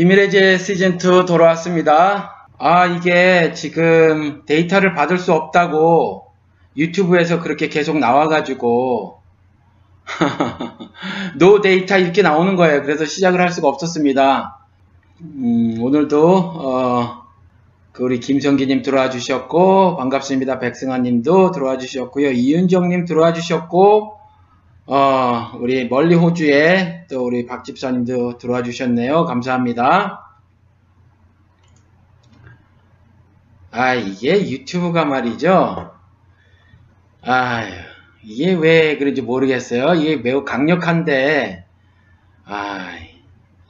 비밀의 제 시즌2 돌아왔습니다. 아, 이게 지금 데이터를 받을 수 없다고 YouTube에서 그렇게 계속 나와가지고, no data 이렇게 나오는 거예요. 그래서 시작을 할 수가 없었습니다. 음, 오늘도, 어, 그 우리 김성기님 들어와 주셨고, 반갑습니다. 백승환님도 들어와 주셨고요. 이윤정님 들어와 주셨고, 어, 우리 멀리 호주에 또 우리 박 집사님도 들어와 주셨네요. 감사합니다. 아, 이게 유튜브가 말이죠. 아, 이게 왜 그런지 모르겠어요. 이게 매우 강력한데, 아,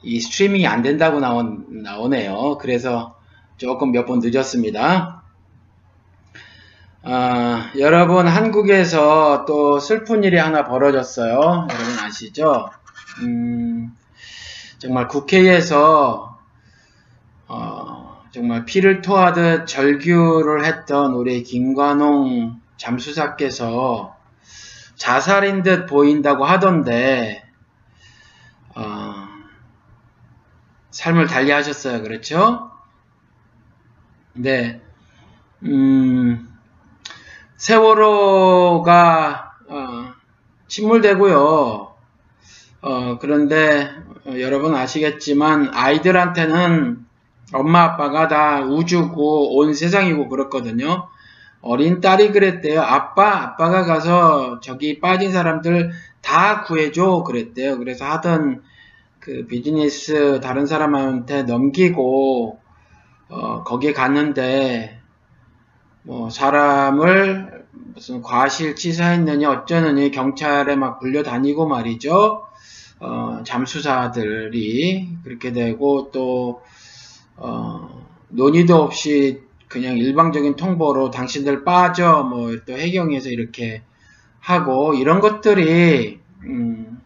이 스트리밍이 안 된다고 나오, 나오네요. 그래서 조금 몇 번 늦었습니다. 아, 여러분 한국에서 또 슬픈 일이 하나 벌어졌어요. 여러분 아시죠? 음, 정말 국회에서 어, 정말 피를 토하듯 절규를 했던 우리 김관홍 잠수사께서 자살인 듯 보인다고 하던데 어, 삶을 달리하셨어요. 그렇죠? 네. 음, 세월호가 어, 침몰되고요. 어, 그런데 어, 여러분 아시겠지만 아이들한테는 엄마 아빠가 다 우주고 온 세상이고 그렇거든요. 어린 딸이 그랬대요. 아빠, 아빠가 가서 저기 빠진 사람들 다 구해줘 그랬대요. 그래서 하던 그 비즈니스 다른 사람한테 넘기고 어, 거기에 갔는데 뭐 사람을 무슨 과실치사했느니 어쩌느니 경찰에 막 불려다니고 말이죠. 어, 잠수사들이 그렇게 되고 또 어, 논의도 없이 그냥 일방적인 통보로 당신들 빠져 뭐 또 해경에서 이렇게 하고 이런 것들이 음,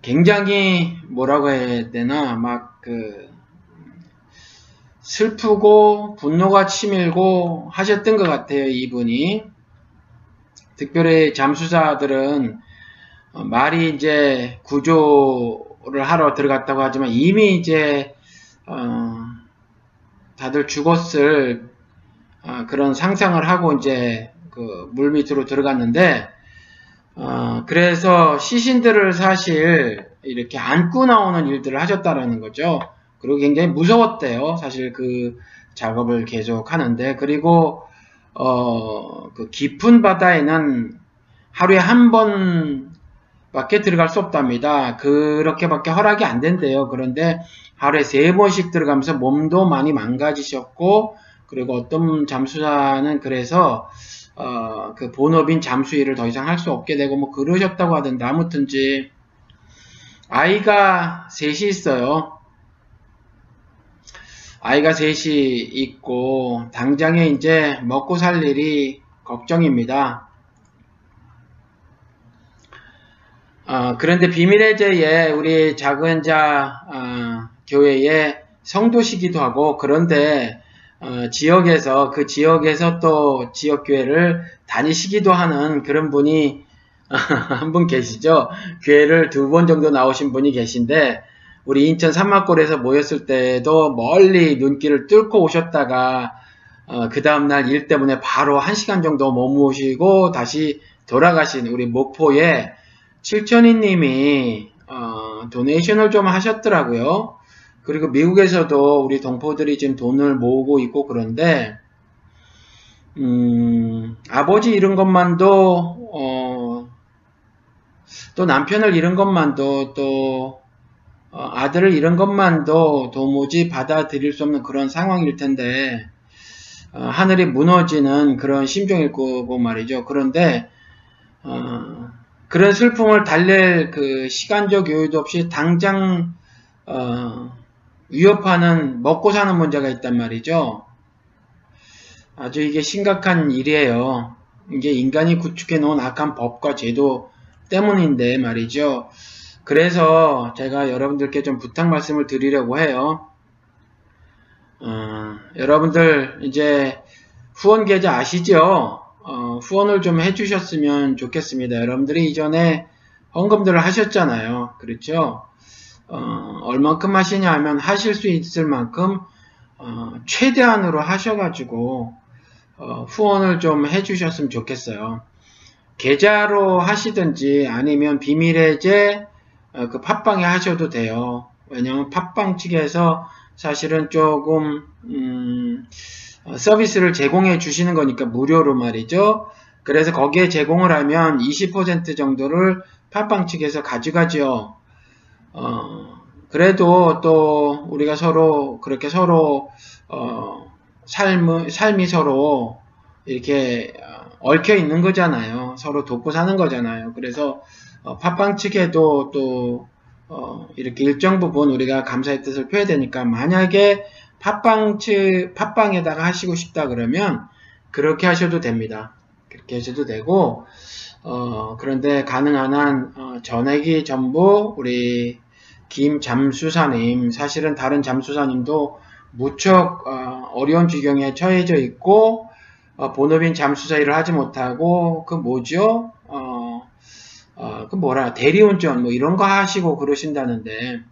굉장히 뭐라고 해야 되나 막그 슬프고 분노가 치밀고 하셨던 것 같아요, 이분이. 특별히 잠수사들은 어, 말이 이제 구조를 하러 들어갔다고 하지만 이미 이제 어, 다들 죽었을 어, 그런 상상을 하고 이제 그 물 밑으로 들어갔는데 어, 그래서 시신들을 사실 이렇게 안고 나오는 일들을 하셨다라는 거죠. 그리고 굉장히 무서웠대요. 사실 그 작업을 계속 하는데 그리고 어, 그 깊은 바다에는 하루에 한 번밖에 들어갈 수 없답니다. 그렇게밖에 허락이 안 된대요. 그런데 하루에 세 번씩 들어가면서 몸도 많이 망가지셨고 그리고 어떤 잠수사는 그래서 어, 그 본업인 잠수 일을 더 이상 할 수 없게 되고 뭐 그러셨다고 하던데 아무튼지 아이가 셋이 있어요. 아이가 셋이 있고 당장에 이제 먹고 살 일이 걱정입니다. 어, 그런데 비밀의 제에 우리 작은 자 어, 교회의 성도시기도 하고 그런데 어, 지역에서 그 지역에서 또 지역 교회를 다니시기도 하는 그런 분이 한 분 계시죠. 교회를 두 번 정도 나오신 분이 계신데 우리 인천 산막골에서 모였을 때도 멀리 눈길을 뚫고 오셨다가 어, 그 다음날 일 때문에 바로 한 시간 정도 머무시고 다시 돌아가신 우리 목포에 칠천이님이 어, 도네이션을 좀 하셨더라고요. 그리고 미국에서도 우리 동포들이 지금 돈을 모으고 있고 그런데 음, 아버지 잃은 것만도 어, 또 남편을 잃은 것만도 또 어, 아들을 잃은 것만도 도무지 받아들일 수 없는 그런 상황일 텐데 어, 하늘이 무너지는 그런 심정일 거고 말이죠. 그런데 어, 그런 슬픔을 달랠 그 시간적 여유도 없이 당장 어, 위협하는 먹고 사는 문제가 있단 말이죠. 아주 이게 심각한 일이에요. 이게 인간이 구축해 놓은 악한 법과 제도 때문인데 말이죠. 그래서 제가 여러분들께 좀 부탁 말씀을 드리려고 해요. 어, 여러분들 이제 후원 계좌 아시죠? 어, 후원을 좀 해주셨으면 좋겠습니다. 여러분들이 이전에 헌금들을 하셨잖아요. 그렇죠? 어, 얼만큼 하시냐 하면 하실 수 있을 만큼 어, 최대한으로 하셔가지고 어, 후원을 좀 해주셨으면 좋겠어요. 계좌로 하시든지 아니면 비밀해제 어, 그 팟빵에 하셔도 돼요. 왜냐면 팟빵 측에서 사실은 조금 음, 어, 서비스를 제공해 주시는 거니까 무료로 말이죠. 그래서 거기에 제공을 하면 20% 정도를 팟빵 측에서 가져가죠. 어, 그래도 또 우리가 서로 그렇게 서로 어, 삶 삶이 서로 이렇게 어, 얽혀 있는 거잖아요. 서로 돕고 사는 거잖아요. 그래서 어, 팟빵 측에도 또 어, 이렇게 일정 부분 우리가 감사의 뜻을 표해야 되니까 만약에 팟빵 측 팟빵에다가 하시고 싶다 그러면 그렇게 하셔도 됩니다. 그렇게 하셔도 되고 어, 그런데 가능한 한 어, 전액이 전부 우리 김 잠수사님 사실은 다른 잠수사님도 무척 어, 려운 지경에 처해져 있고 어, 본업인 잠수사 일을 하지 못하고 그 뭐죠? 어, 어, 그 뭐라 대리운전 뭐 이런 거 하시고 그러신다는데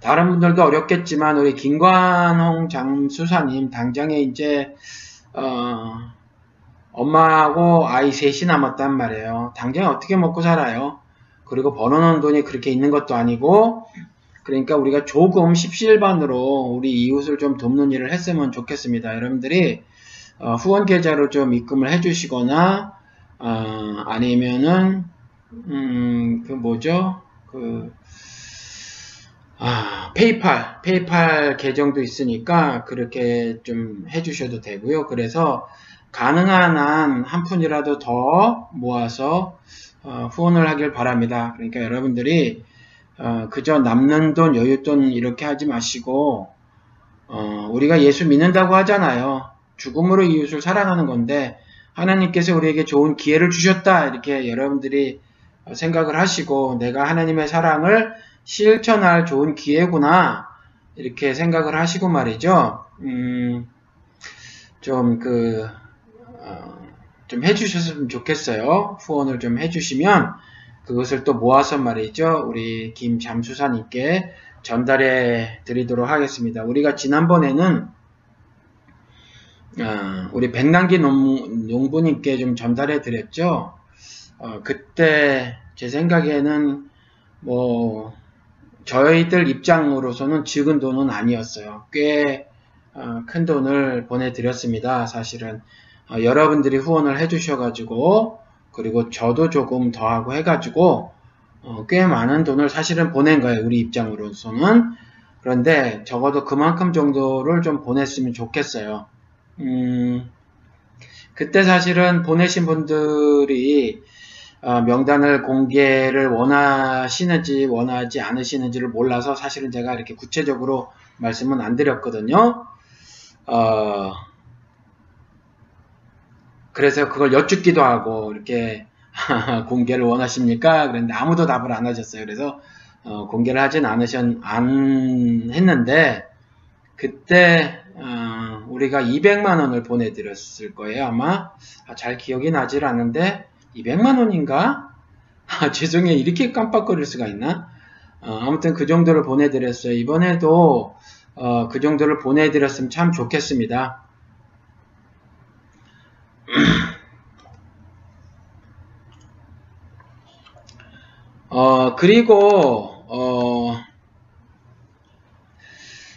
다른 분들도 어렵겠지만 우리 김관홍 장수사님 당장에 이제 어, 엄마하고 아이 셋이 남았단 말이에요. 당장에 어떻게 먹고 살아요? 그리고 벌어놓은 돈이 그렇게 있는 것도 아니고 그러니까 우리가 조금 십시일반으로 우리 이웃을 좀 돕는 일을 했으면 좋겠습니다. 여러분들이 어, 후원 계좌로 좀 입금을 해주시거나 어, 아니면은 음, 그 뭐죠? 그 아, 페이팔, 페이팔 계정도 있으니까 그렇게 좀 해주셔도 되고요. 그래서 가능한 한 한 푼이라도 더 모아서 어, 후원을 하길 바랍니다. 그러니까 여러분들이 어, 그저 남는 돈, 여윳돈 이렇게 하지 마시고 어, 우리가 예수 믿는다고 하잖아요. 죽음으로 이웃을 사랑하는 건데 하나님께서 우리에게 좋은 기회를 주셨다 이렇게 여러분들이 생각을 하시고 내가 하나님의 사랑을 실천할 좋은 기회구나 이렇게 생각을 하시고 말이죠. 음, 좀 그 어, 좀 해주셨으면 좋겠어요. 후원을 좀 해주시면 그것을 또 모아서 말이죠. 우리 김 잠수사님께 전달해 드리도록 하겠습니다. 우리가 지난번에는 어, 우리 백남기 농, 부님께 좀 전달해 드렸죠. 어, 그때 제 생각에는 뭐 저희들 입장으로서는 적은 돈은 아니었어요. 꽤큰 어, 돈을 보내드렸습니다. 사실은 어, 여러분들이 후원을 해주셔가지고 그리고 저도 조금 더하고 해가지고 어, 꽤 많은 돈을 사실은 보낸 거예요. 우리 입장으로서는. 그런데 적어도 그만큼 정도를 좀 보냈으면 좋겠어요. 음, 그때 사실은 보내신 분들이 어, 명단을 공개를 원하시는지 원하지 않으시는지를 몰라서 사실은 제가 이렇게 구체적으로 말씀은 안 드렸거든요. 어, 그래서 그걸 여쭙기도 하고 이렇게 공개를 원하십니까? 그런데 아무도 답을 안 하셨어요. 그래서 어, 공개를 하진 않으셨 안 했는데 그때 어, 우리가 200만 원을 보내드렸을 거예요. 아마 아, 잘 기억이 나질 않는데 200만 원인가? 아, 죄송해요. 이렇게 깜빡거릴 수가 있나? 어, 아무튼 그 정도를 보내드렸어요. 이번에도 어, 그 정도를 보내드렸으면 참 좋겠습니다. 어, 그리고, 어,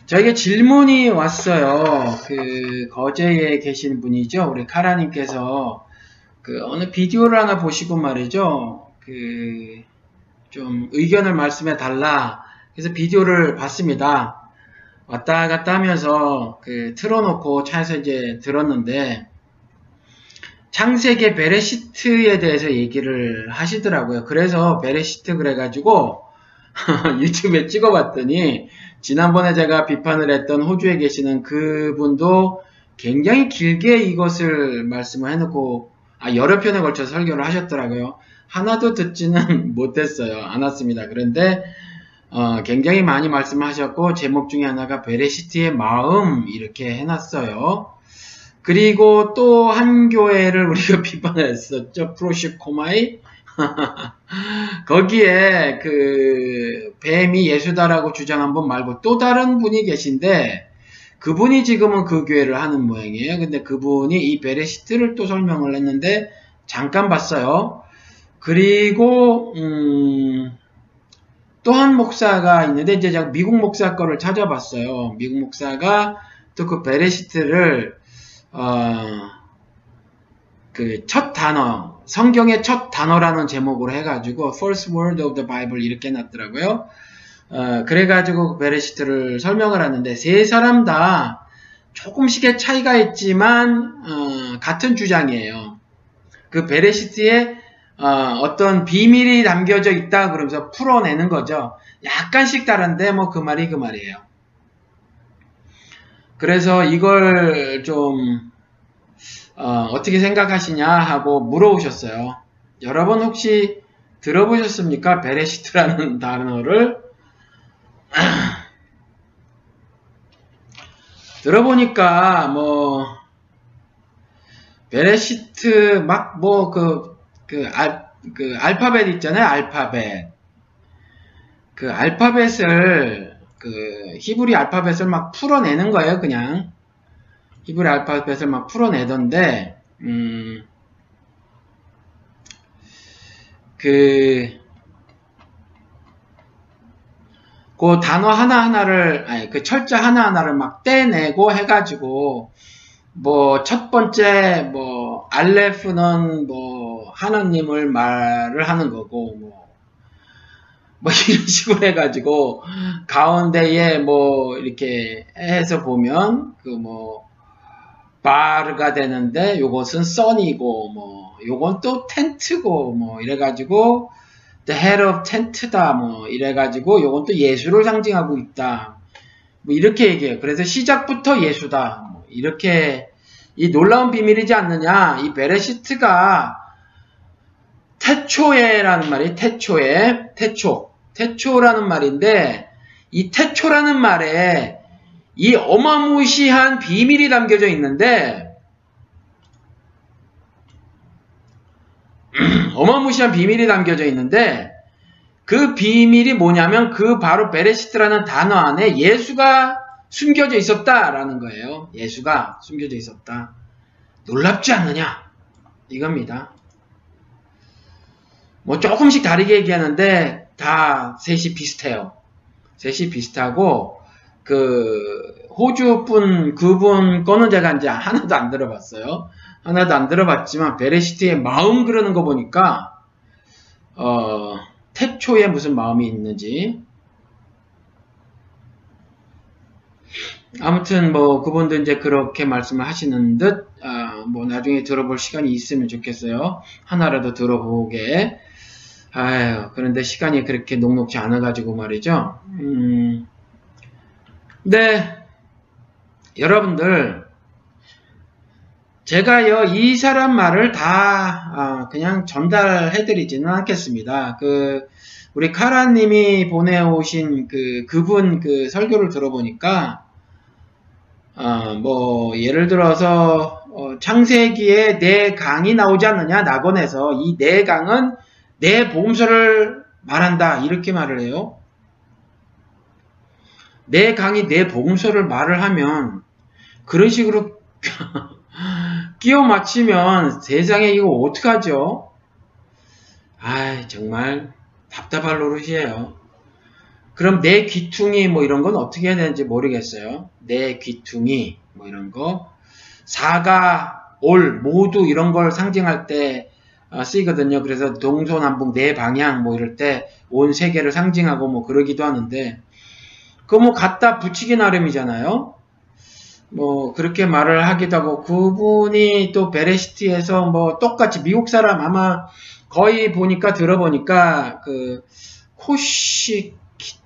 저에게 질문이 왔어요. 그, 거제에 계신 분이죠. 우리 카라님께서 그, 어느 비디오를 하나 보시고 말이죠. 그, 좀 의견을 말씀해 달라. 그래서 비디오를 봤습니다. 왔다 갔다 하면서 그 틀어놓고 차에서 이제 들었는데 창세기 베레시트에 대해서 얘기를 하시더라고요. 그래서 베레시트 그래가지고 유튜브에 찍어봤더니 지난번에 제가 비판을 했던 호주에 계시는 그분도 굉장히 길게 이것을 말씀을 해놓고 아, 여러 편에 걸쳐 설교를 하셨더라고요. 하나도 듣지는 못했어요. 않았습니다. 그런데 어, 굉장히 많이 말씀하셨고 제목 중에 하나가 베레시트의 마음 이렇게 해놨어요. 그리고 또 한 교회를 우리가 비판했었죠. 프로시코마이 거기에 그 뱀이 예수다라고 주장한 분 말고 또 다른 분이 계신데 그분이 지금은 그 교회를 하는 모양이에요. 근데 그분이 이 베레시트를 또 설명을 했는데 잠깐 봤어요. 그리고 음, 또 한 목사가 있는데 이제 제가 미국 목사 거를 찾아봤어요. 미국 목사가 또 그 베레시트를 어, 그 첫 단어 성경의 첫 단어라는 제목으로 해가지고 First Word of the Bible 이렇게 해놨더라고요. 어, 그래가지고 그 베레시트를 설명을 하는데 세 사람 다 조금씩의 차이가 있지만 어, 같은 주장이에요. 그 베레시트에 어, 떤 비밀이 담겨져 있다 그러면서 풀어내는 거죠. 약간씩 다른데 뭐 그 말이 그 말이에요. 그래서 이걸 좀 어, 떻게 생각하시냐 하고 물어보셨어요. 여러분 혹시 들어보셨습니까? 베레시트라는 단어를 들어보니까 뭐 베레시트 막 뭐 그 그 알, 그 알파벳 있잖아요 알파벳 그 알파벳을 그 히브리 알파벳을 막 풀어내는 거예요 그냥 히브리 알파벳을 막 풀어내던데 음 그 그 단어 하나하나를, 아니, 그 철자 하나하나를 막 떼내고 해가지고, 뭐, 첫 번째, 뭐, 알레프는 뭐, 하나님을 말을 하는 거고, 뭐, 뭐, 이런 식으로 해가지고, 가운데에 뭐, 이렇게 해서 보면, 그 뭐, 바르가 되는데, 요것은 선이고, 뭐, 요건 또 텐트고, 뭐, 이래가지고, the head of tent다 뭐 이래가지고 요건 또 예수를 상징하고 있다. 뭐 이렇게 얘기해요. 그래서 시작부터 예수다. 뭐 이렇게 이 놀라운 비밀이지 않느냐. 이 베레시트가 태초에라는 말이 태초에 태초 태초라는 말인데 이 태초라는 말에 이 어마무시한 비밀이 담겨져 있는데 어마무시한 비밀이 담겨져 있는데 그 비밀이 뭐냐면 그 바로 베레시트라는 단어 안에 예수가 숨겨져 있었다라는 거예요. 예수가 숨겨져 있었다. 놀랍지 않느냐? 이겁니다. 뭐 조금씩 다르게 얘기하는데 다 셋이 비슷해요. 셋이 비슷하고 그 호주 분 그분 거는 제가 이제 하나도 안 들어봤어요. 하나도 안 들어봤지만 베레시트의 마음 그러는 거 보니까 어, 태초에 무슨 마음이 있는지 아무튼 뭐 그분도 이제 그렇게 말씀을 하시는 듯, 아, 뭐 나중에 들어볼 시간이 있으면 좋겠어요. 하나라도 들어보게. 아유, 그런데 시간이 그렇게 녹록지 않아가지고 말이죠. 음, 네, 여러분들 제가요, 이 사람 말을 다, 아, 그냥 전달해드리지는 않겠습니다. 그, 우리 카라님이 보내오신 그, 그분 그 설교를 들어보니까, 어, 뭐, 예를 들어서, 어, 창세기에 내 강이 나오지 않느냐, 낙원에서. 이내 강은 내 보험서를 말한다. 이렇게 말을 해요. 내 강이 내 보험서를 말을 하면, 그런 식으로, 끼워 맞히면 세상에 이거 어떡하죠? 아 정말 답답할 노릇이에요. 그럼 내 귀퉁이 뭐 이런 건 어떻게 해야 되는지 모르겠어요. 내 귀퉁이 뭐 이런 거 사가 올 모두 이런 걸 상징할 때 어, 쓰이거든요. 그래서 동서남북 네 방향 뭐 이럴 때 온 세계를 상징하고 뭐 그러기도 하는데 그거 뭐 갖다 붙이기 나름이잖아요. 뭐 그렇게 말을 하기도 하고 그분이 또 베레시티에서 뭐 똑같이 미국 사람 아마 거의 보니까 들어보니까 그 코시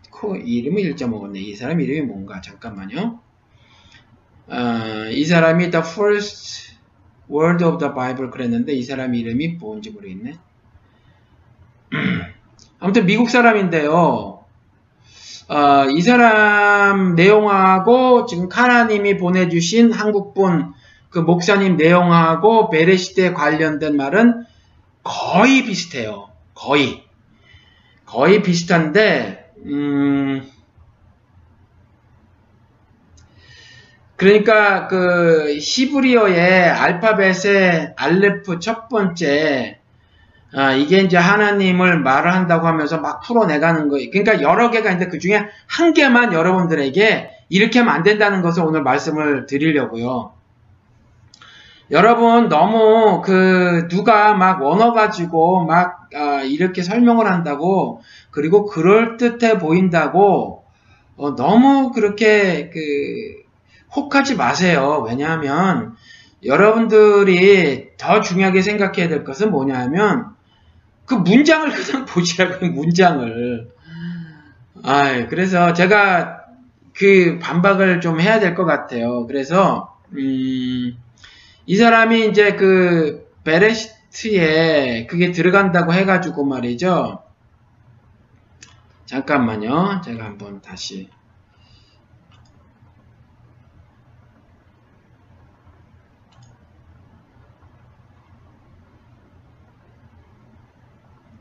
코 이름을 읽자 먹었네. 이 사람 이름이 뭔가? 잠깐만요. 어, 이 사람이 the first word of the Bible 그랬는데 이 사람 이름이 뭔지 모르겠네. 아무튼 미국 사람인데요 어, 이 사람 내용하고 지금 카라님이 보내주신 한국분 그 목사님 내용하고 베레시트에 관련된 말은 거의 비슷해요. 거의. 거의 비슷한데, 음, 그러니까 그 히브리어의 알파벳의 알레프 첫 번째 아, 이게 이제 하나님을 말을 한다고 하면서 막 풀어내가는 거예요. 그러니까 여러 개가 있는데 그 중에 한 개만 여러분들에게 이렇게 하면 안 된다는 것을 오늘 말씀을 드리려고요. 여러분 너무 그 누가 막 원어 가지고 막 아, 이렇게 설명을 한다고 그리고 그럴 듯해 보인다고 어, 너무 그렇게 그 혹하지 마세요. 왜냐하면 여러분들이 더 중요하게 생각해야 될 것은 뭐냐면 그 문장을 그냥 보시라고요. 문장을. 아, 그래서 제가 그 반박을 좀 해야 될 것 같아요. 그래서 음, 이 사람이 이제 그 베레시트에 그게 들어간다고 해가지고 말이죠. 잠깐만요. 제가 한번 다시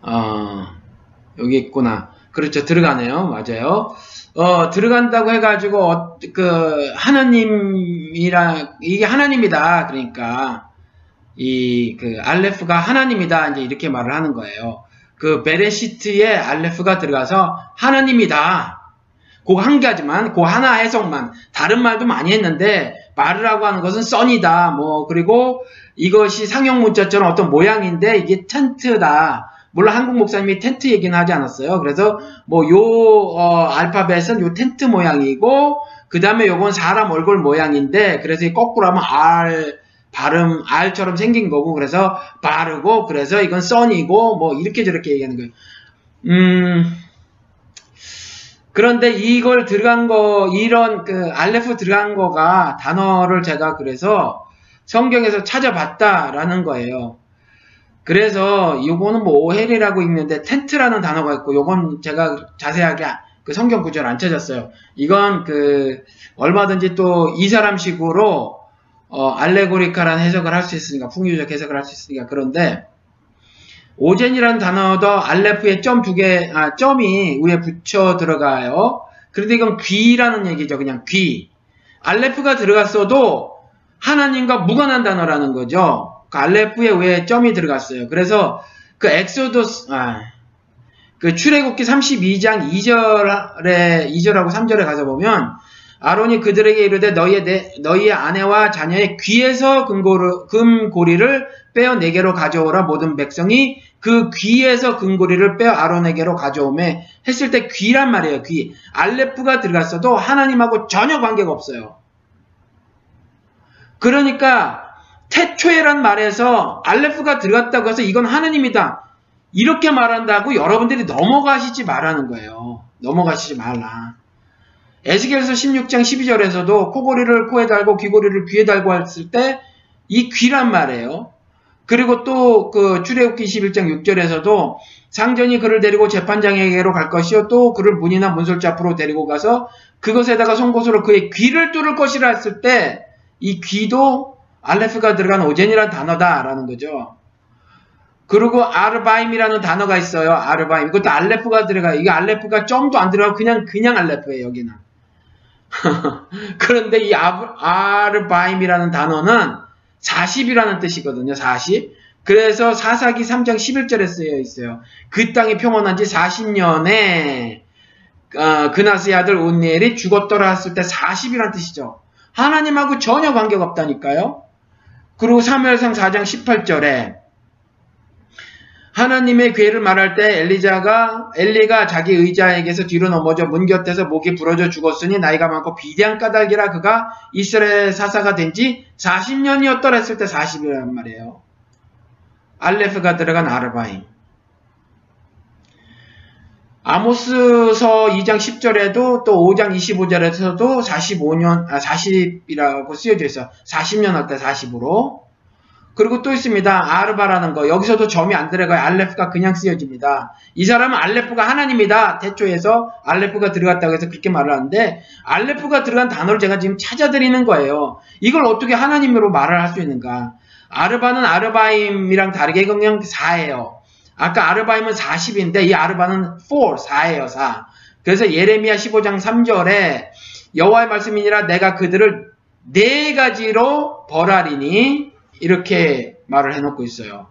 어, 여기 있구나. 그렇죠. 들어가네요. 맞아요. 어, 들어간다고 해가지고, 어, 그, 하나님이랑, 이게 하나님이다. 그러니까, 이, 그, 알레프가 하나님이다. 이제 이렇게 말을 하는 거예요. 그, 베레시트에 알레프가 들어가서 하나님이다. 그거 한 가지만, 그 하나 해석만. 다른 말도 많이 했는데, 말을 하고 하는 것은 썬이다. 뭐, 그리고 이것이 상형 문자처럼 어떤 모양인데, 이게 텐트다. 물론 한국 목사님이 텐트 얘기는 하지 않았어요. 그래서 뭐요 어, 알파벳은 요 텐트 모양이고 그 다음에 요건 사람 얼굴 모양인데 그래서 거꾸로 하면 R 발음 R처럼 생긴 거고 그래서 바르고 그래서 이건 썬이고 뭐 이렇게 저렇게 얘기하는 거예요. 음 그런데 이걸 들어간 거 이런 그 알레프 들어간 거가 단어를 제가 그래서 성경에서 찾아봤다라는 거예요. 그래서 요거는 뭐 오헬이라고 읽는데 텐트라는 단어가 있고 요건 제가 자세하게 그 성경 구절을 안 찾았어요. 이건 그 얼마든지 또 이 사람식으로 어 알레고리카라는 해석을 할 수 있으니까 풍유적 해석을 할 수 있으니까 그런데 오젠이라는 단어도 알레프에 점 두 개, 아, 점이 위에 붙여 들어가요. 그런데 이건 귀라는 얘기죠. 그냥 귀. 알레프가 들어갔어도 하나님과 무관한 단어라는 거죠. 그 알레프에 왜 점이 들어갔어요. 그래서 그 엑소도스, 아, 그 출애굽기 32장 2절에 2절하고 3절에 가서 보면 아론이 그들에게 이르되 너희의 내, 너희의 아내와 자녀의 귀에서 금고를, 금고리를 빼어 내게로 가져오라 모든 백성이 그 귀에서 금고리를 빼어 아론에게로 가져오매 했을 때 귀란 말이에요. 귀. 알레프가 들어갔어도 하나님하고 전혀 관계가 없어요. 그러니까 태초에란 말에서 알레프가 들어갔다고 해서 이건 하느님이다. 이렇게 말한다고 여러분들이 넘어가시지 말라는 거예요. 넘어가시지 말라. 에스겔서 16장 12절에서도 코고리를 코에 달고 귀고리를 귀에 달고 했을 때 이 귀란 말이에요. 그리고 또 그 출애굽기 21장 6절에서도 상전이 그를 데리고 재판장에게로 갈 것이요 또 그를 문이나 문설자 앞으로 데리고 가서 그것에다가 송곳으로 그의 귀를 뚫을 것이라 했을 때 이 귀도 알레프가 들어간 오젠이라는 단어다라는 거죠. 그리고 아르바임이라는 단어가 있어요. 아르바임. 이것도 알레프가 들어가요. 이게 알레프가 점도 안 들어가고 그냥 그냥 알레프예요. 여기는. 그런데 이 아르바임이라는 단어는 40이라는 뜻이거든요. 40. 그래서 사사기 3장 11절에 쓰여 있어요. 그 땅이 평온한 지 40년에 어, 그나스의 아들 온니엘이 죽었더라 했을 때 40이라는 뜻이죠. 하나님하고 전혀 관계가 없다니까요. 그리고 사무엘상 4장 18절에 하나님의 괴를 말할 때 엘리자가 엘리가 자기 의자에게서 뒤로 넘어져 문 곁에서 목이 부러져 죽었으니 나이가 많고 비대한 까닭이라 그가 이스라엘 사사가 된 지 40년이었더라 했을 때 40이란 말이에요. 알레프가 들어간 아르바임. 아모스서 2장 10절에도 또 5장 25절에서도 45년, 아, 40이라고 쓰여져 있어. 40년 할 때 40으로. 그리고 또 있습니다. 아르바라는 거. 여기서도 점이 안 들어가요. 알레프가 그냥 쓰여집니다. 이 사람은 알레프가 하나님이다. 태초에서 알레프가 들어갔다고 해서 그렇게 말을 하는데, 알레프가 들어간 단어를 제가 지금 찾아드리는 거예요. 이걸 어떻게 하나님으로 말을 할 수 있는가. 아르바는 아르바임이랑 다르게 그냥 4예요. 아까 아르바임은 40인데 이 아르바는 4, 4예요, 4. 그래서 예레미야 15장 3절에 여호와의 말씀이니라 내가 그들을 네 가지로 벌하리니 이렇게 말을 해놓고 있어요.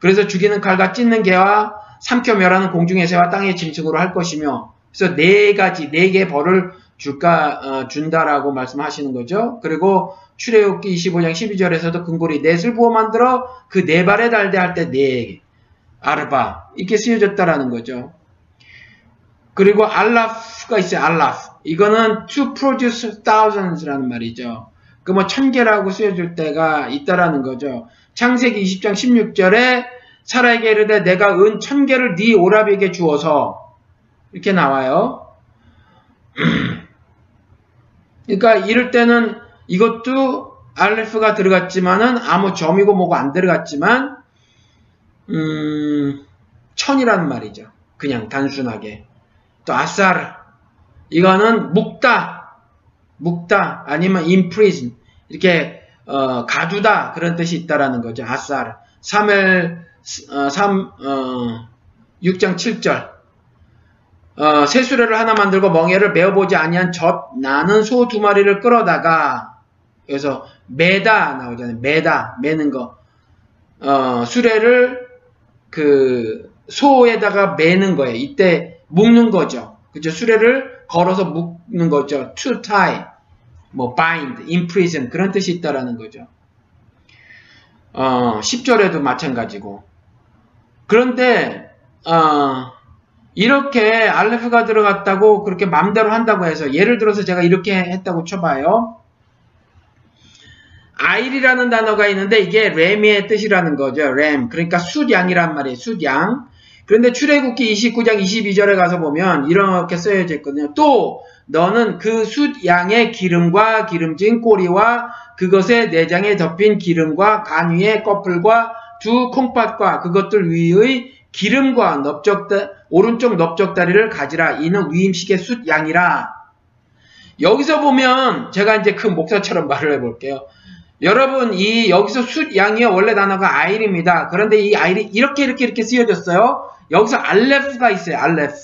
그래서 죽이는 칼과 찢는 개와 삼켜 멸하는 공중의 새와 땅의 짐승으로 할 것이며 그래서 네 가지 네 개의 벌을 줄까 어, 준다라고 말씀하시는 거죠. 그리고 출애굽기 25장 12절에서도 근골이 넷을 부어 만들어 그 네 발에 달대 할 때 네 아르바 이렇게 쓰여졌다라는 거죠. 그리고 알라프가 있어요. 알라프 이거는 to produce thousands라는 말이죠. 그 뭐 천개라고 쓰여줄 때가 있다라는 거죠. 창세기 20장 16절에 사라에게 이르되 내가 은 천개를 네 오랍에게 주어서 이렇게 나와요. 그러니까 이럴 때는 이것도 알레프가 들어갔지만은 아무 점이고 뭐고 안 들어갔지만 음, 천이라는 말이죠. 그냥 단순하게. 또 아사르 이거는 묵다 묵다 아니면 임프리즌 이렇게 어, 가두다 그런 뜻이 있다라는 거죠. 아사르 3일 어, 3 어, 6장 7절 어, 새수레를 하나 만들고 멍에를 메어보지 아니한 젖 나는 소 두 마리를 끌어다가 그래서 매다 나오잖아요. 매다 매는 거 어, 수레를 그 소에다가 매는 거예요. 이때 묶는 거죠. 그죠? 수레를 걸어서 묶는 거죠. to tie, 뭐 bind, imprison 그런 뜻이 있다라는 거죠. 어, 10절에도 마찬가지고. 그런데 어, 이렇게 알레프가 들어갔다고 그렇게 맘대로 한다고 해서 예를 들어서 제가 이렇게 했다고 쳐봐요. 아일이라는 단어가 있는데 이게 램의 뜻이라는 거죠. 램. 그러니까 숫양이란 말이에요. 숫양. 그런데 출애굽기 29장 22절에 가서 보면 이렇게 쓰여져 있거든요. 또 너는 그 숫양의 기름과 기름진 꼬리와 그것의 내장에 덮인 기름과 간 위의 꺼풀과 두 콩팥과 그것들 위의 기름과 넓적다, 오른쪽 넓적다리를 가지라. 이는 위임식의 숫양이라. 여기서 보면 제가 이제 큰 목사처럼 말을 해볼게요. 여러분 이 여기서 숫양이 원래 단어가 아일입니다. 그런데 이 아일이 이렇게 이렇게 이렇게 쓰여졌어요. 여기서 알레프가 있어요. 알레프.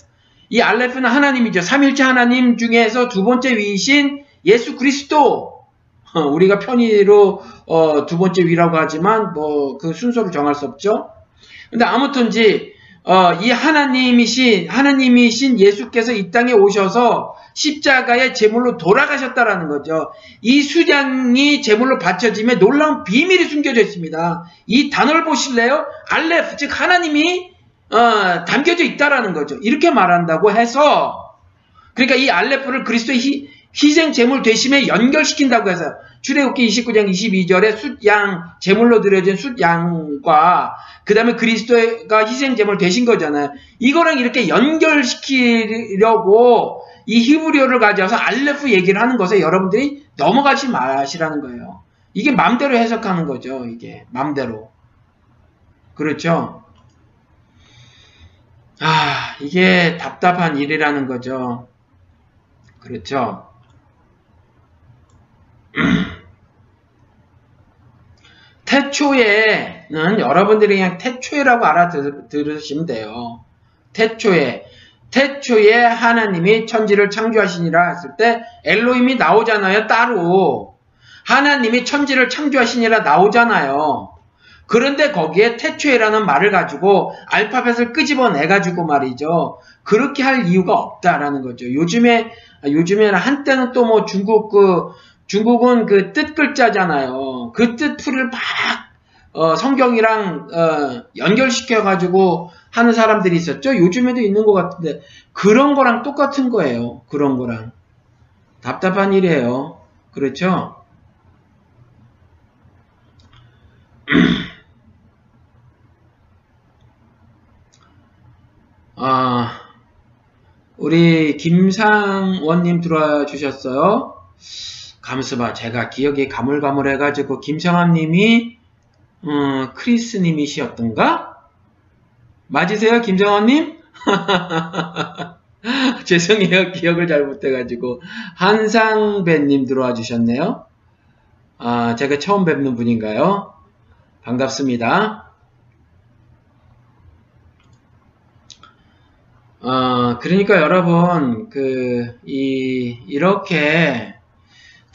이 알레프는 하나님이죠. 삼일체 하나님 중에서 두 번째 위이신 예수 그리스도. 어, 우리가 편의로 어, 두 번째 위라고 하지만 뭐 그 순서를 정할 수 없죠. 근데 아무튼지 어, 이 하나님이신 하나님이신 예수께서 이 땅에 오셔서 십자가의 제물로 돌아가셨다라는 거죠. 이 수량이 제물로 바쳐짐에 놀라운 비밀이 숨겨져 있습니다. 이 단어를 보실래요? 알레프 즉 하나님이 어, 담겨져 있다라는 거죠. 이렇게 말한다고 해서 그러니까 이 알레프를 그리스도의 희, 희생 제물 되심에 연결시킨다고 해서 출애굽기 29장 22절에 숫양 제물로 드려진 숫양과 그 다음에 그리스도가 희생 제물 되신 거잖아요. 이거랑 이렇게 연결시키려고 이 히브리어를 가져와서 알레프 얘기를 하는 것에 여러분들이 넘어가지 마시라는 거예요. 이게 맘대로 해석하는 거죠. 이게 맘대로. 그렇죠? 아, 이게 답답한 일이라는 거죠. 그렇죠? 태초에는 여러분들이 그냥 태초에라고 알아들으시면 돼요. 태초에. 태초에 하나님이 천지를 창조하시니라 했을 때 엘로임이 나오잖아요. 따로. 하나님이 천지를 창조하시니라 나오잖아요. 그런데 거기에 태초에라는 말을 가지고 알파벳을 끄집어내가지고 말이죠. 그렇게 할 이유가 없다라는 거죠. 요즘에, 요즘에는 한때는 또 뭐 중국 그 중국은 그 뜻 글자잖아요. 그 뜻풀을 막 어, 성경이랑 어, 연결시켜 가지고 하는 사람들이 있었죠. 요즘에도 있는 것 같은데 그런 거랑 똑같은 거예요. 그런 거랑 답답한 일이에요. 그렇죠? 아, 우리 김상원님 들어와 주셨어요. 감스바 제가 기억이 가물가물해가지고 김성환님이 어, 크리스님이시었던가? 맞으세요, 김정환님? 죄송해요, 기억을 잘 못해가지고 한상배님 들어와 주셨네요. 아, 제가 처음 뵙는 분인가요? 반갑습니다. 어, 그러니까 여러분, 그, 이, 이렇게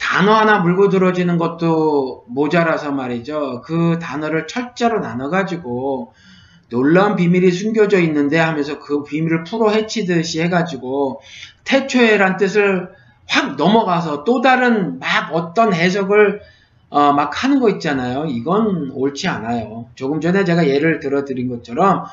단어 하나 물고 들어지는 것도 모자라서 말이죠. 그 단어를 철자로 나눠가지고 놀라운 비밀이 숨겨져 있는데 하면서 그 비밀을 풀어 헤치듯이 해가지고 태초에란 뜻을 확 넘어가서 또 다른 막 어떤 해석을 어, 막 하는 거 있잖아요. 이건 옳지 않아요. 조금 전에 제가 예를 들어 드린 것처럼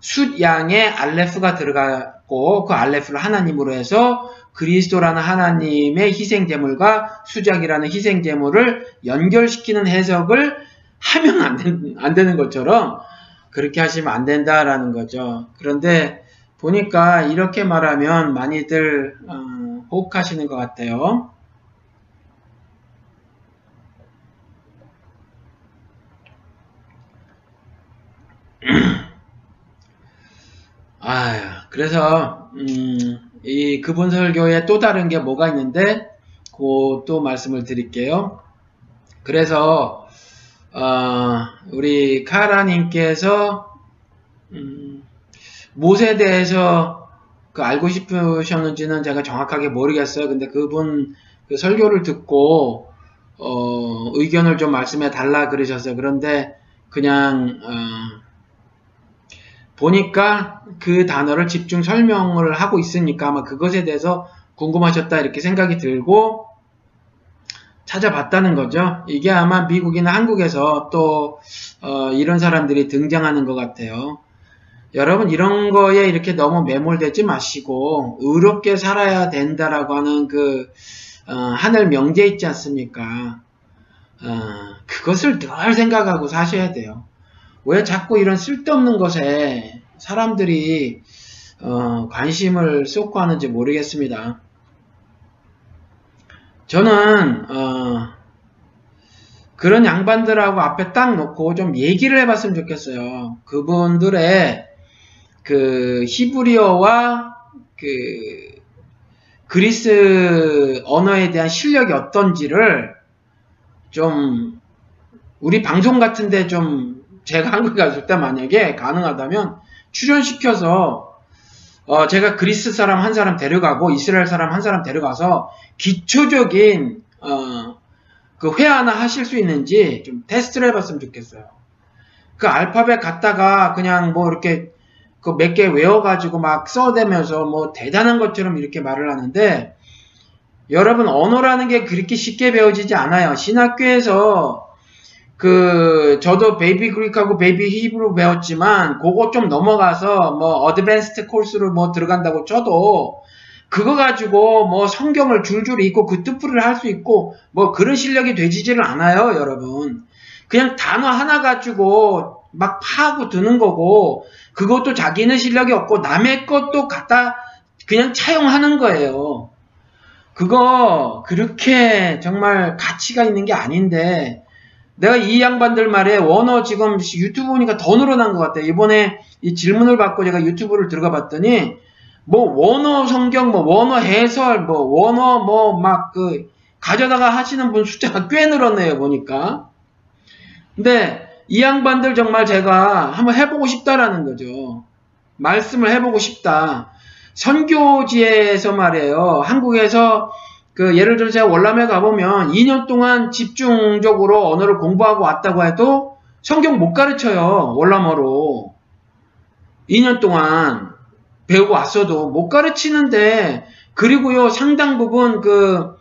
숫양에 알레프가 들어 갔고 그 알레프를 하나님으로 해서 그리스도라는 하나님의 희생제물과 수작이라는 희생제물을 연결시키는 해석을 하면 안, 된, 안 되는 것처럼 그렇게 하시면 안 된다라는 거죠. 그런데 보니까 이렇게 말하면 많이들 어, 호흡하시는 것 같아요. 아, 그래서 음, 이 그분 설교에 또 다른 게 뭐가 있는데 그 또 말씀을 드릴게요. 그래서 어, 우리 카라님께서 음, 못에 대해서 그 알고 싶으셨는지는 제가 정확하게 모르겠어요. 근데 그분 그 설교를 듣고 어, 의견을 좀 말씀해 달라 그러셨어요. 그런데 그냥 어, 보니까 그 단어를 집중 설명을 하고 있으니까 아마 그것에 대해서 궁금하셨다 이렇게 생각이 들고 찾아봤다는 거죠. 이게 아마 미국이나 한국에서 또 어, 이런 사람들이 등장하는 것 같아요. 여러분 이런 거에 이렇게 너무 매몰되지 마시고 의롭게 살아야 된다라고 하는 그 어, 하늘 명제 있지 않습니까? 어, 그것을 늘 생각하고 사셔야 돼요. 왜 자꾸 이런 쓸데없는 것에 사람들이 어, 관심을 쏟고 하는지 모르겠습니다. 저는 어, 그런 양반들하고 앞에 딱 놓고 좀 얘기를 해봤으면 좋겠어요. 그분들의 그 히브리어와 그 그리스 언어에 대한 실력이 어떤지를 좀 우리 방송 같은데 좀 제가 한국에 갔을 때 만약에 가능하다면 출연시켜서 어 제가 그리스 사람 한 사람 데려가고 이스라엘 사람 한 사람 데려가서 기초적인 어 그 회화나 하실 수 있는지 좀 테스트를 해봤으면 좋겠어요. 그 알파벳 갖다가 그냥 뭐 이렇게 그 몇 개 외워가지고 막 써대면서 뭐 대단한 것처럼 이렇게 말을 하는데 여러분 언어라는 게 그렇게 쉽게 배워지지 않아요. 신학교에서 그 저도 baby Greek하고 baby Hebrew 배웠지만 그거 좀 넘어가서 뭐 advanced 코스로 뭐 들어간다고 쳐도 그거 가지고 뭐 성경을 줄줄 읽고 그 뜻풀이를 할 수 있고 뭐 그런 실력이 되지지를 않아요 여러분. 그냥 단어 하나 가지고 막 파고 드는 거고 그것도 자기는 실력이 없고 남의 것도 갖다 그냥 차용하는 거예요. 그거 그렇게 정말 가치가 있는 게 아닌데 내가 이 양반들 말에 원어 지금 유튜브 보니까 더 늘어난 것 같아요. 이번에 이 질문을 받고 제가 유튜브를 들어가 봤더니 뭐 원어 성경, 뭐 원어 해설, 뭐 원어 뭐 막 그 가져다가 하시는 분 숫자가 꽤 늘었네요 보니까. 근데 이 양반들 정말 제가 한번 해보고 싶다라는 거죠. 말씀을 해보고 싶다. 선교지에서 말이에요. 한국에서 그 예를 들어 제가 월남에 가보면 2년 동안 집중적으로 언어를 공부하고 왔다고 해도 성경 못 가르쳐요. 월남어로. 2년 동안 배우고 왔어도 못 가르치는데 그리고요 상당 부분 그,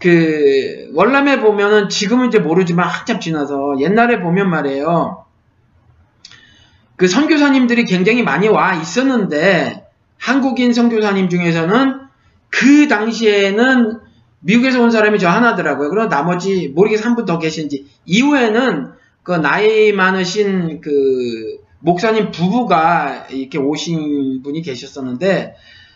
그, 월남에 보면은 지금은 이제 모르지만 한참 지나서 옛날에 보면 말이에요. 그 선교사님들이 굉장히 많이 와 있었는데 한국인 선교사님 중에서는 그 당시에는 미국에서 온 사람이 저 하나더라고요. 그리고 나머지 모르겠어 한분 더 계신지 이후에는 그 나이 많으신 그 목사님 부부가 이렇게 오신 분이 계셨었는데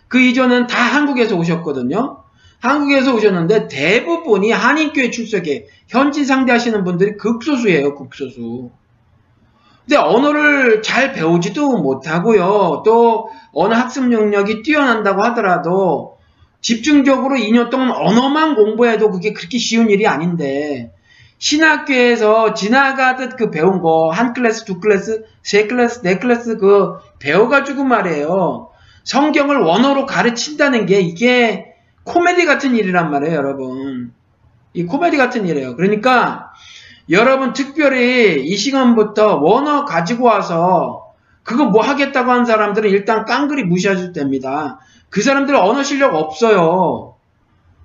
그 이전은 다 한국에서 오셨거든요. 한국에서 오셨는데 대부분이 한인교회 출석에 현지 상대하시는 분들이 극소수예요, 극소수. 근데 언어를 잘 배우지도 못하고요. 또 언어 학습 능력이 뛰어난다고 하더라도 집중적으로 2년 동안 언어만 공부해도 그게 그렇게 쉬운 일이 아닌데 신학교에서 지나가듯 그 배운 거 한 클래스, 두 클래스, 세 클래스, 네 클래스 그 배워가지고 말이에요. 성경을 원어로 가르친다는 게 이게 코미디 같은 일이란 말이에요, 여러분. 이 코미디 같은 일이에요. 그러니까 여러분 특별히 이 시간부터 원어 가지고 와서 그거 뭐 하겠다고 하는 사람들은 일단 깡그리 무시하셔도 됩니다. 그 사람들은 언어 실력 없어요.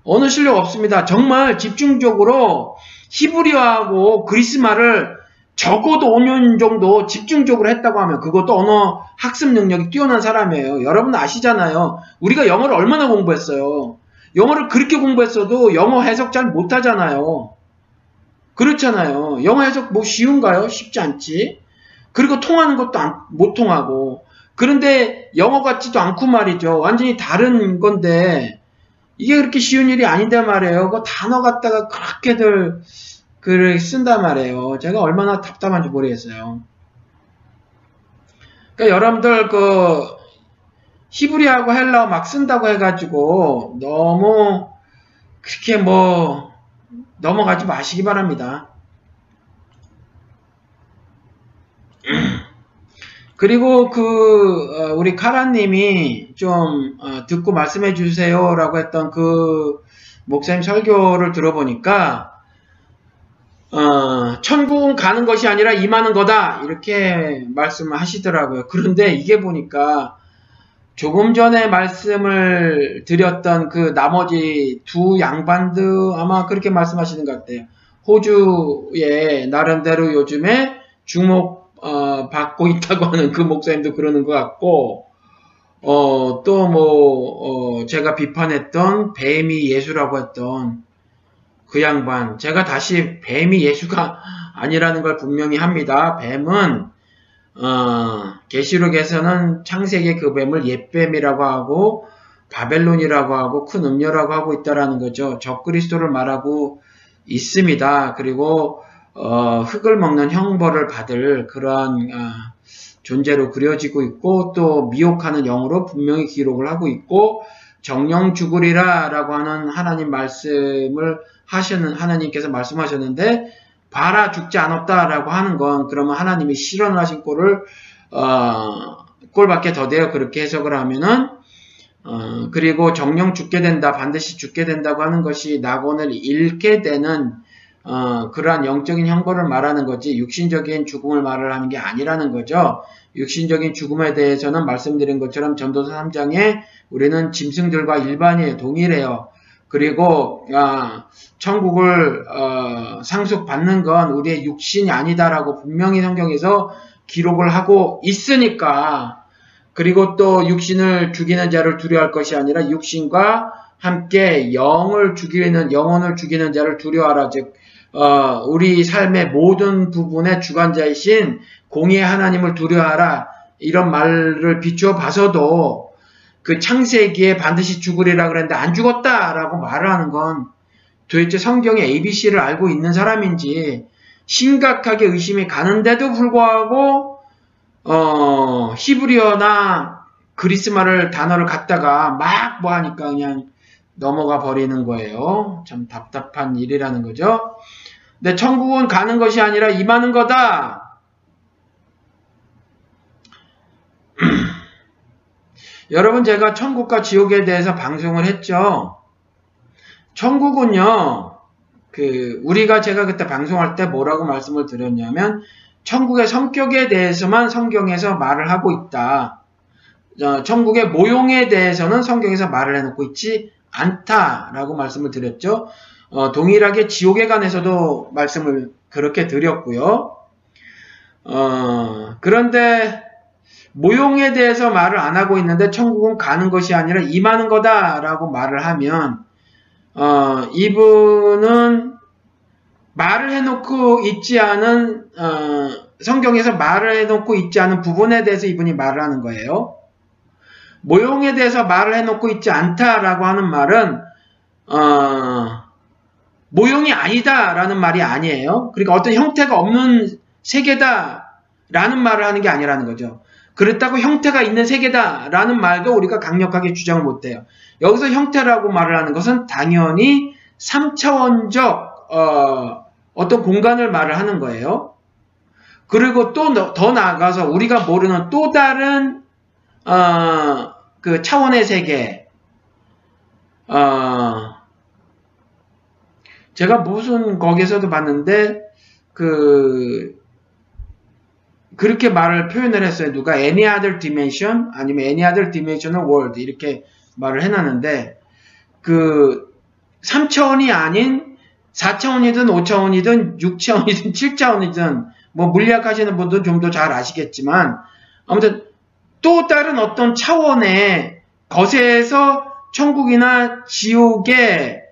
언어 실력 없습니다. 정말 집중적으로 히브리어하고 그리스 말을 적어도 5년 정도 집중적으로 했다고 하면 그것도 언어 학습 능력이 뛰어난 사람이에요. 여러분 아시잖아요. 우리가 영어를 얼마나 공부했어요. 영어를 그렇게 공부했어도 영어 해석 잘 못하잖아요. 그렇잖아요. 영어 해석 뭐 쉬운가요? 쉽지 않지. 그리고 통하는 것도 안, 못 통하고. 그런데 영어 같지도 않고 말이죠. 완전히 다른 건데 이게 그렇게 쉬운 일이 아닌데 말이에요. 그 단어 갖다가 그렇게들 글을 쓴단 말이에요. 제가 얼마나 답답한지 모르겠어요. 그러니까 여러분들 그 히브리하고 헬라어 막 쓴다고 해가지고 너무 그렇게 뭐 넘어가지 마시기 바랍니다. 그리고 그 어, 우리 카라님이 좀 어, 듣고 말씀해 주세요라고 했던 그 목사님 설교를 들어보니까 어, 천국은 가는 것이 아니라 임하는 거다 이렇게 말씀을 하시더라고요. 그런데 이게 보니까 조금 전에 말씀을 드렸던 그 나머지 두 양반도 아마 그렇게 말씀하시는 것 같아요. 호주에 나름대로 요즘에 주목 어, 받고 있다고 하는 그 목사님도 그러는 것 같고 어, 또뭐 어, 제가 비판했던 뱀이 예수라고 했던 그 양반 제가 다시 뱀이 예수가 아니라는 걸 분명히 합니다. 뱀은 어, 계시록에서는 창세기 그 뱀을 옛뱀이라고 하고 바벨론이라고 하고 큰 음녀라고 하고 있다라는 거죠. 적그리스도를 말하고 있습니다. 그리고 어, 흙을 먹는 형벌을 받을 그러한 어, 존재로 그려지고 있고 또 미혹하는 영으로 분명히 기록을 하고 있고 정령 죽으리라 라고 하는 하나님 말씀을 하시는 하나님께서 말씀하셨는데 봐라 죽지 않았다 라고 하는 건 그러면 하나님이 실현을 하신 꼴을 어, 꼴밖에 더 돼요. 그렇게 해석을 하면은 어, 그리고 정령 죽게 된다 반드시 죽게 된다고 하는 것이 낙원을 잃게 되는 어, 그러한 영적인 형벌을 말하는 거지 육신적인 죽음을 말을 하는 게 아니라는 거죠. 육신적인 죽음에 대해서는 말씀드린 것처럼 전도서 3장에 우리는 짐승들과 일반이 동일해요. 그리고 아, 천국을 어, 상속받는 건 우리의 육신이 아니다라고 분명히 성경에서 기록을 하고 있으니까 그리고 또 육신을 죽이는 자를 두려워할 것이 아니라 육신과 함께 영을 죽이는 영혼을 죽이는 자를 두려워하라 즉 어, 우리 삶의 모든 부분의 주관자이신 공의 하나님을 두려워하라 이런 말을 비추어 봐서도 그 창세기에 반드시 죽으리라 그랬는데 안 죽었다라고 말을 하는 건 도대체 성경의 ABC를 알고 있는 사람인지 심각하게 의심이 가는데도 불구하고 어, 히브리어나 그리스 말을 단어를 갖다가 막 뭐 하니까 그냥 넘어가 버리는 거예요. 참 답답한 일이라는 거죠. 근데 천국은 가는 것이 아니라 임하는 거다. 여러분 제가 천국과 지옥에 대해서 방송을 했죠. 천국은요. 그 우리가 제가 그때 방송할 때 뭐라고 말씀을 드렸냐면 천국의 성격에 대해서만 성경에서 말을 하고 있다. 어, 천국의 모용에 대해서는 성경에서 말을 해놓고 있지 않다라고 말씀을 드렸죠. 어, 동일하게 지옥에 관해서도 말씀을 그렇게 드렸고요. 어, 그런데 모용에 대해서 말을 안 하고 있는데 천국은 가는 것이 아니라 임하는 거다라고 말을 하면 어, 이분은 말을 해놓고 있지 않은 어, 성경에서 말을 해놓고 있지 않은 부분에 대해서 이분이 말을 하는 거예요. 모용에 대해서 말을 해놓고 있지 않다라고 하는 말은 어, 모용이 아니다라는 말이 아니에요. 그러니까 어떤 형태가 없는 세계다라는 말을 하는 게 아니라는 거죠. 그렇다고 형태가 있는 세계다라는 말도 우리가 강력하게 주장을 못해요. 여기서 형태라고 말을 하는 것은 당연히 3차원적 어, 어떤 공간을 말을 하는 거예요. 그리고 또 더 나아가서 우리가 모르는 또 다른 어, 그 차원의 세계, 어, 제가 무슨 거기서도 봤는데, 그, 그렇게 말을 표현을 했어요. 누가 any other dimension 아니면 any other dimensional world 이렇게 말을 해놨는데 그 3차원이 아닌 4차원이든 5차원이든 6차원이든 7차원이든 뭐 물리학 하시는 분들은 좀더 잘 아시겠지만 아무튼 또 다른 어떤 차원의 것에서 천국이나 지옥의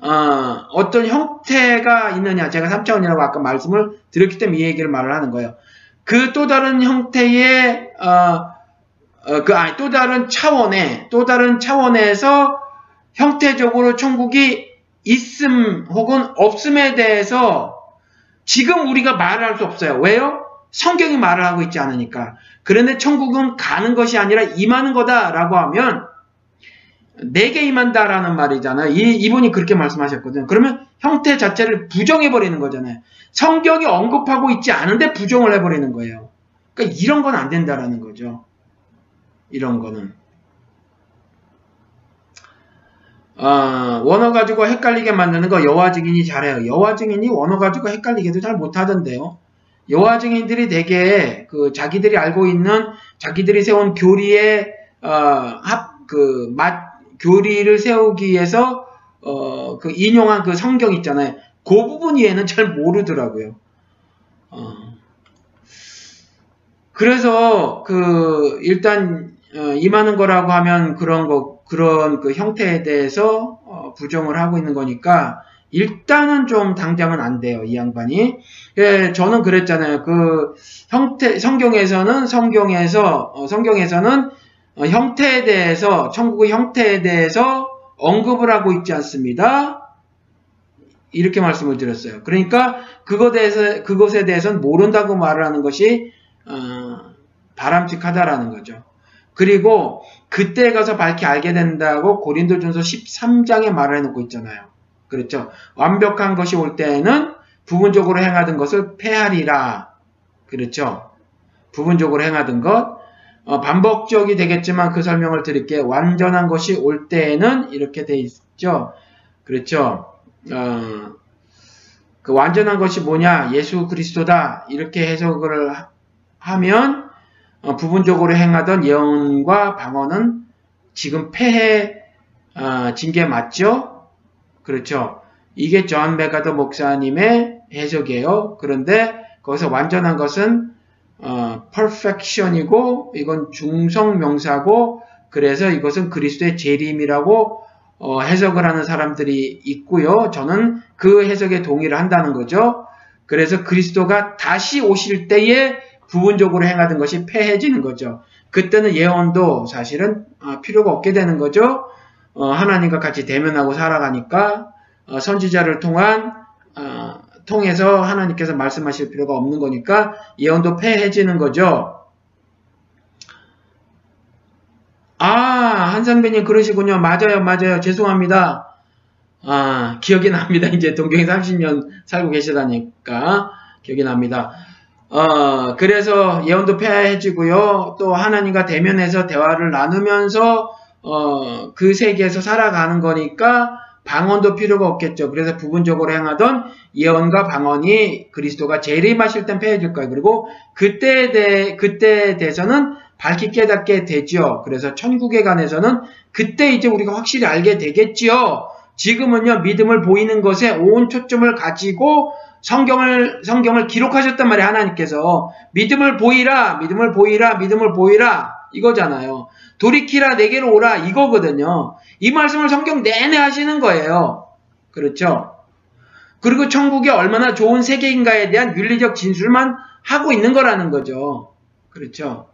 어, 떤 형태가 있느냐 제가 3차원이라고 아까 말씀을 드렸기 때문에 이 얘기를 말을 하는 거예요. 그 또 다른 형태의 어, 어, 그 아니 또 다른 차원의 또 다른 차원에서 형태적으로 천국이 있음 혹은 없음에 대해서 지금 우리가 말을 할 수 없어요. 왜요? 성경이 말을 하고 있지 않으니까. 그런데 천국은 가는 것이 아니라 임하는 거다라고 하면 내게 임한다라는 말이잖아요. 이, 이분이 그렇게 말씀하셨거든요. 그러면 형태 자체를 부정해버리는 거잖아요. 성경이 언급하고 있지 않은데 부정을 해버리는 거예요. 그러니까 이런 건 안 된다라는 거죠. 이런 거는. 어, 원어 가지고 헷갈리게 만드는 거 여화 증인이 잘해요. 여화 증인이 원어 가지고 헷갈리게도 잘 못하던데요. 여화 증인들이 대개 그 자기들이 알고 있는 자기들이 세운 교리의 어, 합그 맛 교리를 세우기 위해서 어, 그 인용한 그 성경 있잖아요. 그 부분 이해는 잘 모르더라고요. 어. 그래서 그 일단 어, 임하는 거라고 하면 그런 거 그런 그 형태에 대해서 어, 부정을 하고 있는 거니까 일단은 좀 당장은 안 돼요 이 양반이. 예, 저는 그랬잖아요. 그 형태 성경에서는 성경에서 어, 성경에서는 어, 형태에 대해서 천국의 형태에 대해서 언급을 하고 있지 않습니다. 이렇게 말씀을 드렸어요. 그러니까 그것에 대해서 대해서는 모른다고 말을 하는 것이 어, 바람직하다라는 거죠. 그리고 그때 가서 밝히 알게 된다고 고린도전서 13장에 말을 해놓고 있잖아요. 그렇죠. 완벽한 것이 올 때에는 부분적으로 행하던 것을 폐하리라. 그렇죠. 부분적으로 행하던 것. 어, 반복적이 되겠지만 그 설명을 드릴게요. 완전한 것이 올 때에는 이렇게 돼 있죠. 그렇죠. 어, 그 완전한 것이 뭐냐? 예수 그리스도다. 이렇게 해석을 하면 어, 부분적으로 행하던 예언과 방언은 지금 폐해 어, 징계 맞죠? 그렇죠. 이게 존 맥아더 목사님의 해석이에요. 그런데 거기서 완전한 것은 어, perfection이고 이건 중성 명사고 그래서 이것은 그리스도의 재림이라고 어, 해석을 하는 사람들이 있고요. 저는 그 해석에 동의를 한다는 거죠. 그래서 그리스도가 다시 오실 때에 부분적으로 행하던 것이 폐해지는 거죠. 그때는 예언도 사실은 어, 필요가 없게 되는 거죠. 어, 하나님과 같이 대면하고 살아가니까 어, 선지자를 통한 통해서 하나님께서 말씀하실 필요가 없는 거니까 예언도 폐해지는 거죠. 아, 한상배님 그러시군요. 맞아요, 맞아요. 죄송합니다. 아, 기억이 납니다. 이제 동경에 30년 살고 계시다니까 기억이 납니다. 어, 그래서 예언도 폐해지고요. 또 하나님과 대면해서 대화를 나누면서 어, 그 세계에서 살아가는 거니까 방언도 필요가 없겠죠. 그래서 부분적으로 행하던 예언과 방언이 그리스도가 재림하실 땐 폐해질 거예요. 그리고 그때에 대해 그때에 대해서는 밝히 깨닫게 되지요. 그래서 천국에 관해서는 그때 이제 우리가 확실히 알게 되겠지요. 지금은요 믿음을 보이는 것에 온 초점을 가지고 성경을 성경을 기록하셨단 말이에요 하나님께서 믿음을 보이라 믿음을 보이라 믿음을 보이라 이거잖아요. 돌이키라 내게로 오라 이거거든요. 이 말씀을 성경 내내 하시는 거예요. 그렇죠? 그리고 천국이 얼마나 좋은 세계인가에 대한 윤리적 진술만 하고 있는 거라는 거죠. 그렇죠?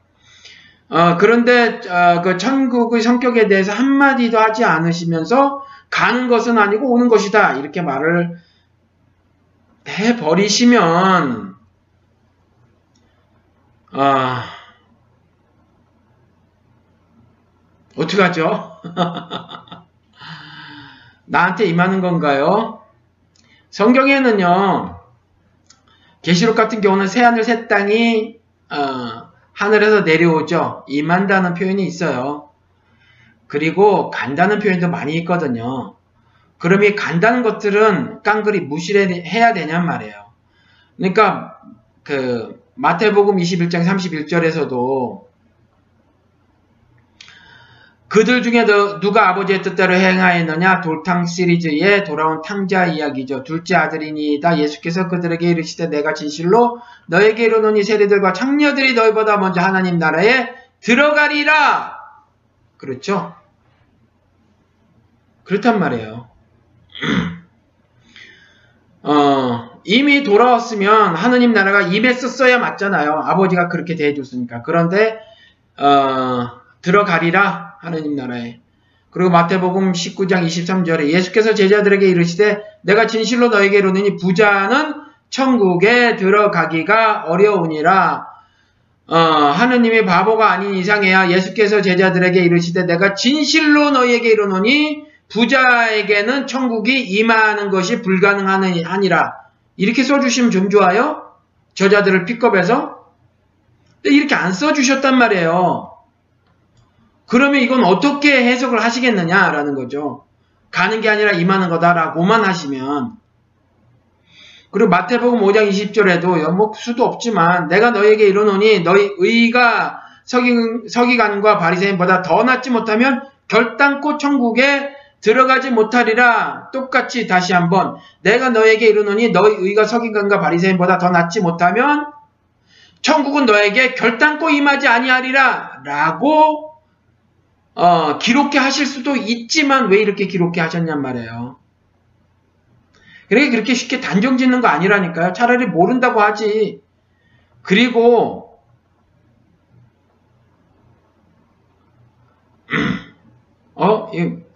어, 그런데 어, 그 천국의 성격에 대해서 한마디도 하지 않으시면서 가는 것은 아니고 오는 것이다. 이렇게 말을 해버리시면 아 어 떡하죠? 나한테 임하는 건가요? 성경에는요 계시록 같은 경우는 새 하늘 새 땅이 어, 하늘에서 내려오죠. 임한다는 표현이 있어요. 그리고 간다는 표현도 많이 있거든요. 그럼 이 간다는 것들은 깡그리 무시해야 되냔 말이에요. 그러니까 그 마태복음 21장 31절에서도 그들 중에 누가 아버지의 뜻대로 행하였느냐 돌탕 시리즈에 돌아온 탕자 이야기죠. 둘째 아들이니이다. 예수께서 그들에게 이르시되 내가 진실로 너에게 이르노니 세대들과 창녀들이 너희보다 먼저 하나님 나라에 들어가리라. 그렇죠? 그렇단 말이에요. 어, 이미 돌아왔으면 하느님 나라가 임했었어야 맞잖아요. 아버지가 그렇게 대해줬으니까. 그런데 어, 들어가리라 하느님 나라에. 그리고 마태복음 19장 23절에 예수께서 제자들에게 이르시되 내가 진실로 너에게 이르노니 부자는 천국에 들어가기가 어려우니라. 어, 하느님이 바보가 아닌 이상해야 예수께서 제자들에게 이르시되 내가 진실로 너희에게 이르노니 부자에게는 천국이 임하는 것이 불가능하니라. 이렇게 써주시면 좀 좋아요? 저자들을 픽업해서? 이렇게 안 써주셨단 말이에요. 그러면 이건 어떻게 해석을 하시겠느냐라는 거죠. 가는 게 아니라 임하는 거다라고만 하시면. 그리고 마태복음 5장 20절에도 뭐 수도 없지만 내가 너에게 이르노니 너희 의가 서기, 서기 관과 바리새인보다 더 낫지 못하면 결단코 천국에 들어가지 못하리라 똑같이 다시 한번 내가 너에게 이르노니 너희 의가 서기관과 바리새인보다 더 낫지 못하면 천국은 너에게 결단코 임하지 아니하리라 라고 어, 기록해 하실 수도 있지만 왜 이렇게 기록해 하셨냔 말이에요. 그러게 그렇게 쉽게 단정 짓는 거 아니라니까요. 차라리 모른다고 하지. 그리고 어?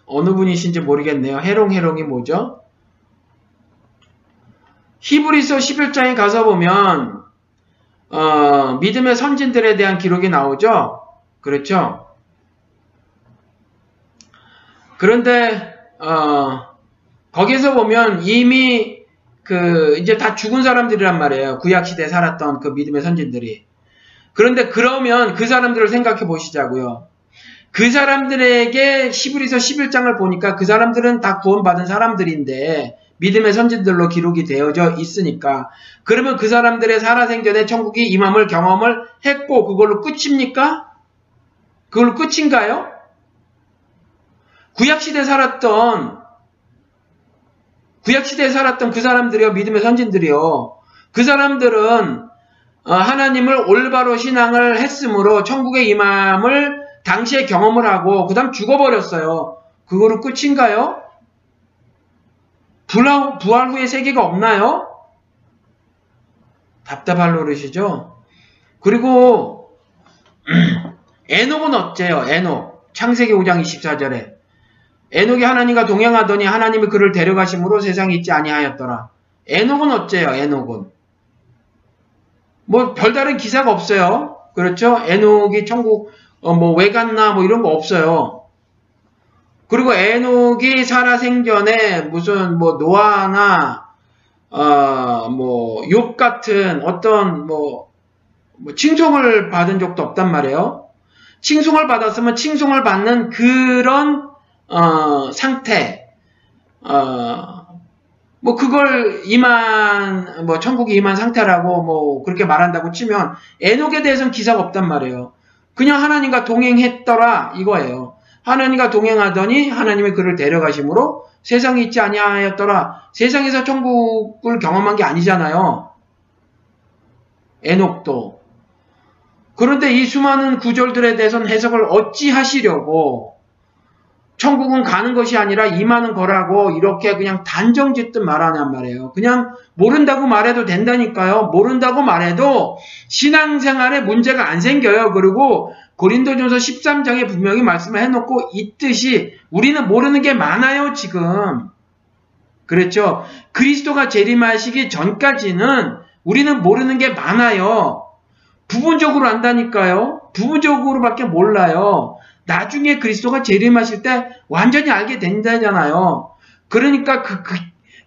어느 분이신지 모르겠네요. 해롱해롱이 뭐죠? 히브리서 11장에 가서 보면 어, 믿음의 선진들에 대한 기록이 나오죠. 그렇죠? 그런데 어, 거기서 보면 이미 그 이제 다 죽은 사람들이란 말이에요. 구약 시대에 살았던 그 믿음의 선진들이. 그런데 그러면 그 사람들을 생각해 보시자고요. 그 사람들에게 시브리서 11장을 보니까 그 사람들은 다 구원받은 사람들인데 믿음의 선진들로 기록이 되어져 있으니까 그러면 그 사람들의 살아생전에 천국이 임함을 경험을 했고 그걸로 끝입니까? 그걸로 끝인가요? 구약시대에 살았던 구약시대에 살았던 그 사람들이요 믿음의 선진들이요 그 사람들은 어, 하나님을 올바로 신앙을 했으므로 천국의 임함을 당시에 경험을 하고 그 다음 죽어버렸어요. 그거로 끝인가요? 부활, 후에 세계가 없나요? 답답할 노릇이죠. 그리고 에녹은 어째요? 에녹. 창세기 5장 24절에 에녹이 하나님과 동행하더니 하나님이 그를 데려가심으로 세상에 있지 아니하였더라. 에녹은 어째요? 에녹은 뭐 별다른 기사가 없어요. 그렇죠? 에녹이 천국 어, 뭐, 왜 갔나, 뭐, 이런 거 없어요. 그리고 에녹이 살아 생전에 무슨, 뭐, 노아나, 어, 뭐, 욕 같은 어떤, 뭐, 뭐, 칭송을 받은 적도 없단 말이에요. 칭송을 받았으면 칭송을 받는 그런, 어, 상태, 어, 뭐, 그걸 이만, 뭐, 천국이 이만 상태라고 뭐, 그렇게 말한다고 치면, 에녹에 대해서는 기사가 없단 말이에요. 그냥 하나님과 동행했더라 이거예요. 하나님과 동행하더니 하나님이 그를 데려가심으로 세상에 있지 아니하였더라. 세상에서 천국을 경험한 게 아니잖아요. 에녹도. 그런데 이 수많은 구절들에 대해서는 해석을 어찌 하시려고 천국은 가는 것이 아니라 임하는 거라고 이렇게 그냥 단정 짓듯 말하냔 말이에요. 그냥 모른다고 말해도 된다니까요. 모른다고 말해도 신앙생활에 문제가 안 생겨요. 그리고 고린도전서 13장에 분명히 말씀을 해놓고 있듯이 우리는 모르는 게 많아요. 지금. 그렇죠. 그리스도가 재림하시기 전까지는 우리는 모르는 게 많아요. 부분적으로 안다니까요. 부분적으로밖에 몰라요. 나중에 그리스도가 재림하실 때 완전히 알게 된다잖아요. 그러니까 그, 그,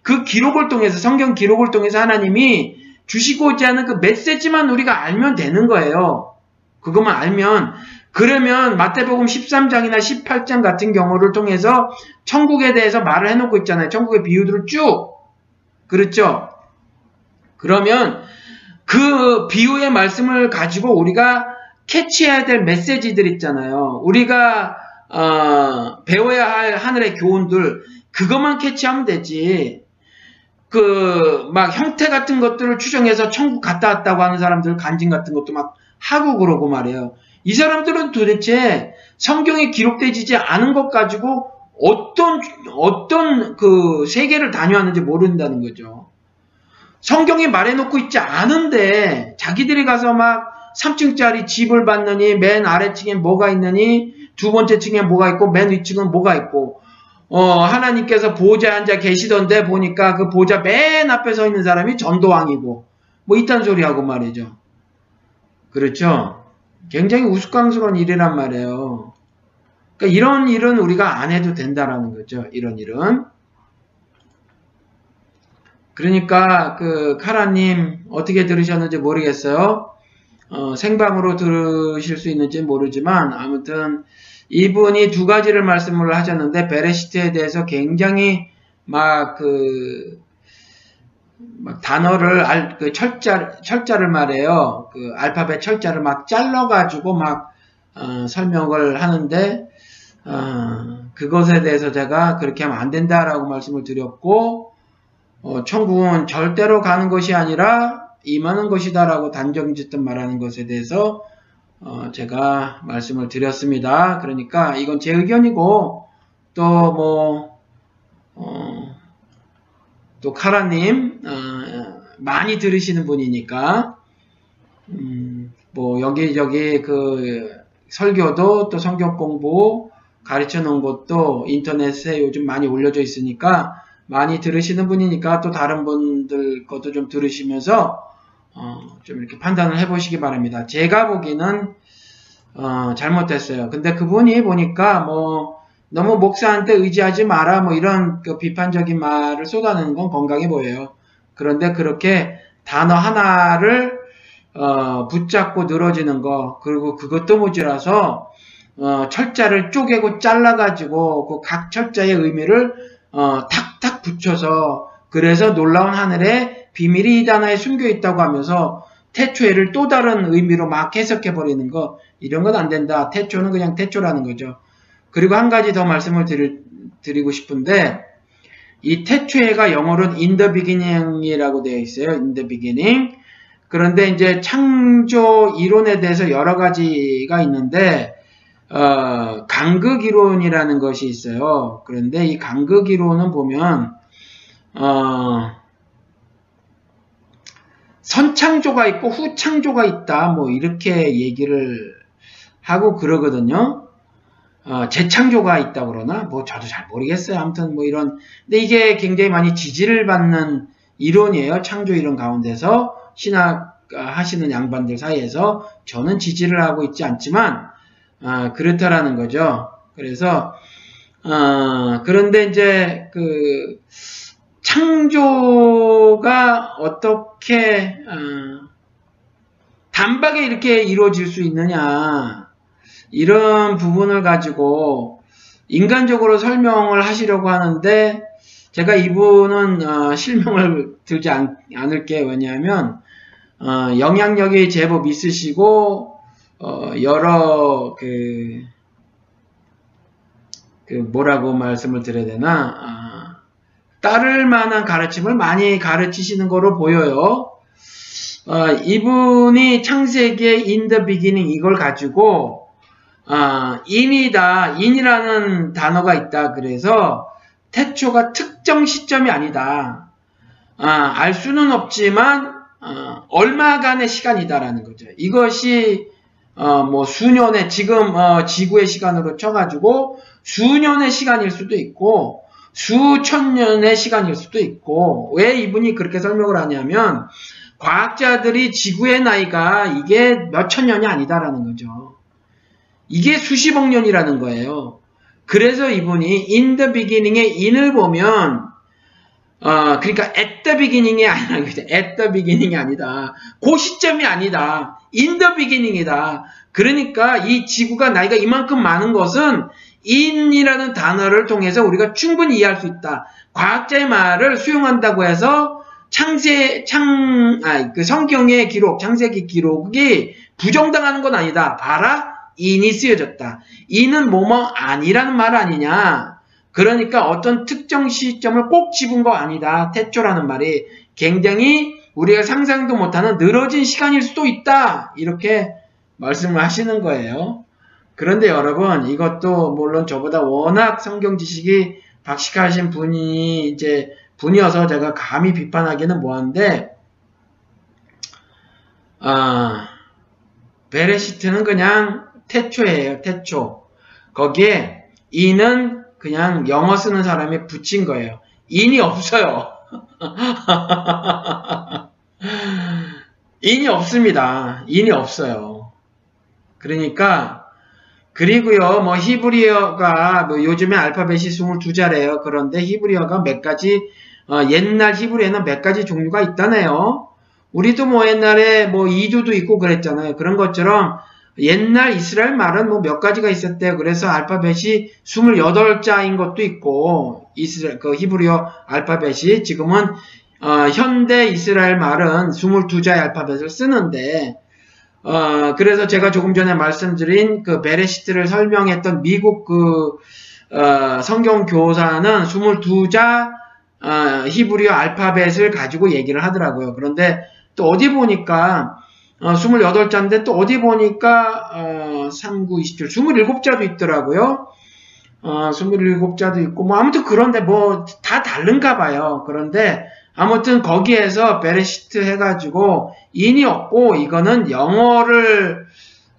그 기록을 통해서, 성경 기록을 통해서 하나님이 주시고자 하는 그 메시지만 우리가 알면 되는 거예요. 그것만 알면 그러면 마태복음 13장이나 18장 같은 경우를 통해서 천국에 대해서 말을 해놓고 있잖아요. 천국의 비유들을 쭉 그렇죠? 그러면 그 비유의 말씀을 가지고 우리가 캐치해야 될 메시지들 있잖아요. 우리가 어, 배워야 할 하늘의 교훈들 그것만 캐치하면 되지. 그 막 형태 같은 것들을 추정해서 천국 갔다 왔다고 하는 사람들 간증 같은 것도 막 하고 그러고 말이에요. 이 사람들은 도대체 성경에 기록되지 않은 것 가지고 어떤 어떤 그 세계를 다녀왔는지 모른다는 거죠. 성경이 말해놓고 있지 않은데 자기들이 가서 막 3층짜리 집을 받느니 맨 아래층에 뭐가 있느니 두 번째 층에 뭐가 있고 맨 위층은 뭐가 있고 어 하나님께서 보좌에 앉아 계시던데 보니까 그 보좌 맨 앞에 서 있는 사람이 전도왕이고 뭐 이딴 소리 하고 말이죠. 그렇죠? 굉장히 우스꽝스러운 일이란 말이에요. 그러니까 이런 일은 우리가 안 해도 된다라는 거죠. 이런 일은. 그러니까 그 카라님 어떻게 들으셨는지 모르겠어요. 어, 생방으로 들으실 수 있는지 모르지만 아무튼 이분이 두 가지를 말씀을 하셨는데 베레시트에 대해서 굉장히 막그 막 단어를 알, 그 철자, 철자를 말해요. 그 알파벳 철자를 막 잘라 가지고 막, 어, 설명을 하는데, 어, 그것에 대해서 제가 그렇게 하면 안 된다라고 말씀을 드렸고, 어, 천국은 절대로 가는 것이 아니라 임하는 것이다라고 단정짓듯 말하는 것에 대해서, 어, 제가 말씀을 드렸습니다. 그러니까 이건 제 의견이고, 또 뭐, 어, 또 카라님 어, 많이 들으시는 분이니까 음, 뭐 여기저기 그 설교도 또 성경 공부 가르쳐 놓은 것도 인터넷에 요즘 많이 올려져 있으니까 많이 들으시는 분이니까 또 다른 분들 것도 좀 들으시면서 어, 좀 이렇게 판단을 해보시기 바랍니다. 제가 보기는 어, 잘못됐어요. 근데 그분이 보니까 뭐 너무 목사한테 의지하지 마라 뭐 이런 그 비판적인 말을 쏟아내는 건 건강해 보여요. 그런데 그렇게 단어 하나를 어, 붙잡고 늘어지는 거 그리고 그것도 모자라서 어, 철자를 쪼개고 잘라가지고 그 각 철자의 의미를 어, 탁탁 붙여서 그래서 놀라운 하늘에 비밀이 이 단어에 숨겨 있다고 하면서 태초에를 또 다른 의미로 막 해석해 버리는 거 이런 건 안 된다. 태초는 그냥 태초라는 거죠. 그리고 한 가지 더 말씀을 드릴, 드리고 싶은데 이 태초에가 영어로는 in the beginning이라고 되어 있어요. in the beginning. 그런데 이제 창조 이론에 대해서 여러 가지가 있는데 어, 간극 이론이라는 것이 있어요. 그런데 이 간극 이론은 보면 어, 선창조가 있고 후창조가 있다. 뭐 이렇게 얘기를 하고 그러거든요. 어, 재창조가 있다고 그러나 뭐 저도 잘 모르겠어요. 아무튼 뭐 이런 근데 이게 굉장히 많이 지지를 받는 이론이에요. 창조 이론 가운데서 신학 하시는 양반들 사이에서 저는 지지를 하고 있지 않지만 어, 그렇다라는 거죠. 그래서 어, 그런데 이제 그 창조가 어떻게 어, 단박에 이렇게 이루어질 수 있느냐. 이런 부분을 가지고 인간적으로 설명을 하시려고 하는데 제가 이분은 어, 실명을 들지 않, 을게요. 왜냐하면 어, 영향력이 제법 있으시고 어, 여러 그, 그 뭐라고 말씀을 드려야 되나? 아, 따를 만한 가르침을 많이 가르치시는 거로 보여요. 어, 이분이 창세기의 in the beginning 이걸 가지고 아, 인이다, 인이라는 단어가 있다. 그래서 태초가 특정 시점이 아니다. 아, 알 수는 없지만 어, 얼마간의 시간이다라는 거죠. 이것이 어, 뭐 수년의 지금 어, 지구의 시간으로 쳐가지고 수년의 시간일 수도 있고 수천 년의 시간일 수도 있고 왜 이분이 그렇게 설명을 하냐면 과학자들이 지구의 나이가 이게 몇 천 년이 아니다라는 거죠. 이게 수십억 년이라는 거예요. 그래서 이분이 in the beginning의 in을 보면 어, 그러니까 at the beginning이 아니라 at the beginning이 아니다. 그 시점이 아니다. in the beginning이다. 그러니까 이 지구가 나이가 이만큼 많은 것은 인이라는 단어를 통해서 우리가 충분히 이해할 수 있다. 과학자의 말을 수용한다고 해서 창세, 창, 아, 그 성경의 기록, 창세기 기록이 부정당하는 건 아니다. 봐라, 인이 쓰여졌다. 인은 뭐뭐 아니라는 말 아니냐. 그러니까 어떤 특정 시점을 꼭 집은 거 아니다. 태초라는 말이 굉장히 우리가 상상도 못하는 늘어진 시간일 수도 있다. 이렇게 말씀을 하시는 거예요. 그런데 여러분, 이것도 물론 저보다 워낙 성경 지식이 박식하신 분이 이제 분이어서 제가 감히 비판하기는 뭐한데, 아, 베레시트는 그냥 태초예요, 태초. 거기에 이는 그냥 영어 쓰는 사람이 붙인 거예요. 인이 없어요. 인이 없습니다. 인이 없어요. 그러니까 그리고요, 뭐 히브리어가 뭐 요즘에 알파벳이 22자래요. 그런데 히브리어가 몇 가지 어, 옛날 히브리어에는 몇 가지 종류가 있다네요. 우리도 뭐 옛날에 뭐 이두도 있고 그랬잖아요. 그런 것처럼 옛날 이스라엘 말은 뭐 몇 가지가 있었대요. 그래서 알파벳이 28자인 것도 있고 이스라엘 그 히브리어 알파벳이 지금은 어, 현대 이스라엘 말은 22자의 알파벳을 쓰는데 어, 그래서 제가 조금 전에 말씀드린 그 베레시트를 설명했던 미국 그 어, 성경 교사는 22자 어, 히브리어 알파벳을 가지고 얘기를 하더라고요. 그런데 또 어디 보니까 어, 28자인데 또 어디 보니까 어, 3, 9, 27, 27자도 있더라고요. 어, 27자도 있고 뭐 아무튼 그런데 뭐 다 다른가 봐요. 그런데 아무튼 거기에서 베레시트 해가지고 인이 없고 이거는 영어를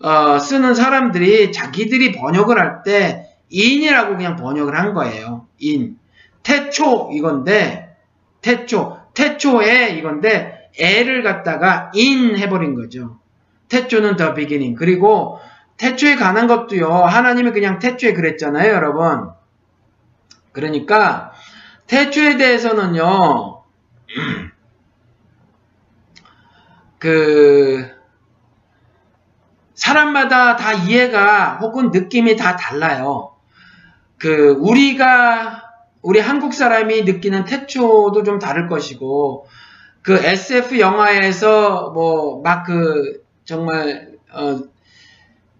어, 쓰는 사람들이 자기들이 번역을 할 때 인이라고 그냥 번역을 한 거예요. 인. 태초 이건데 태초 태초에 이건데 애를 갖다가 인 해버린 거죠. 태초는 더 비기닝. 그리고 태초에 관한 것도요. 하나님이 그냥 태초에 그랬잖아요, 여러분. 그러니까 태초에 대해서는요. 그 사람마다 다 이해가 혹은 느낌이 다 달라요. 그 우리가 우리 한국 사람이 느끼는 태초도 좀 다를 것이고 그 SF 영화에서 뭐 막 그 정말 어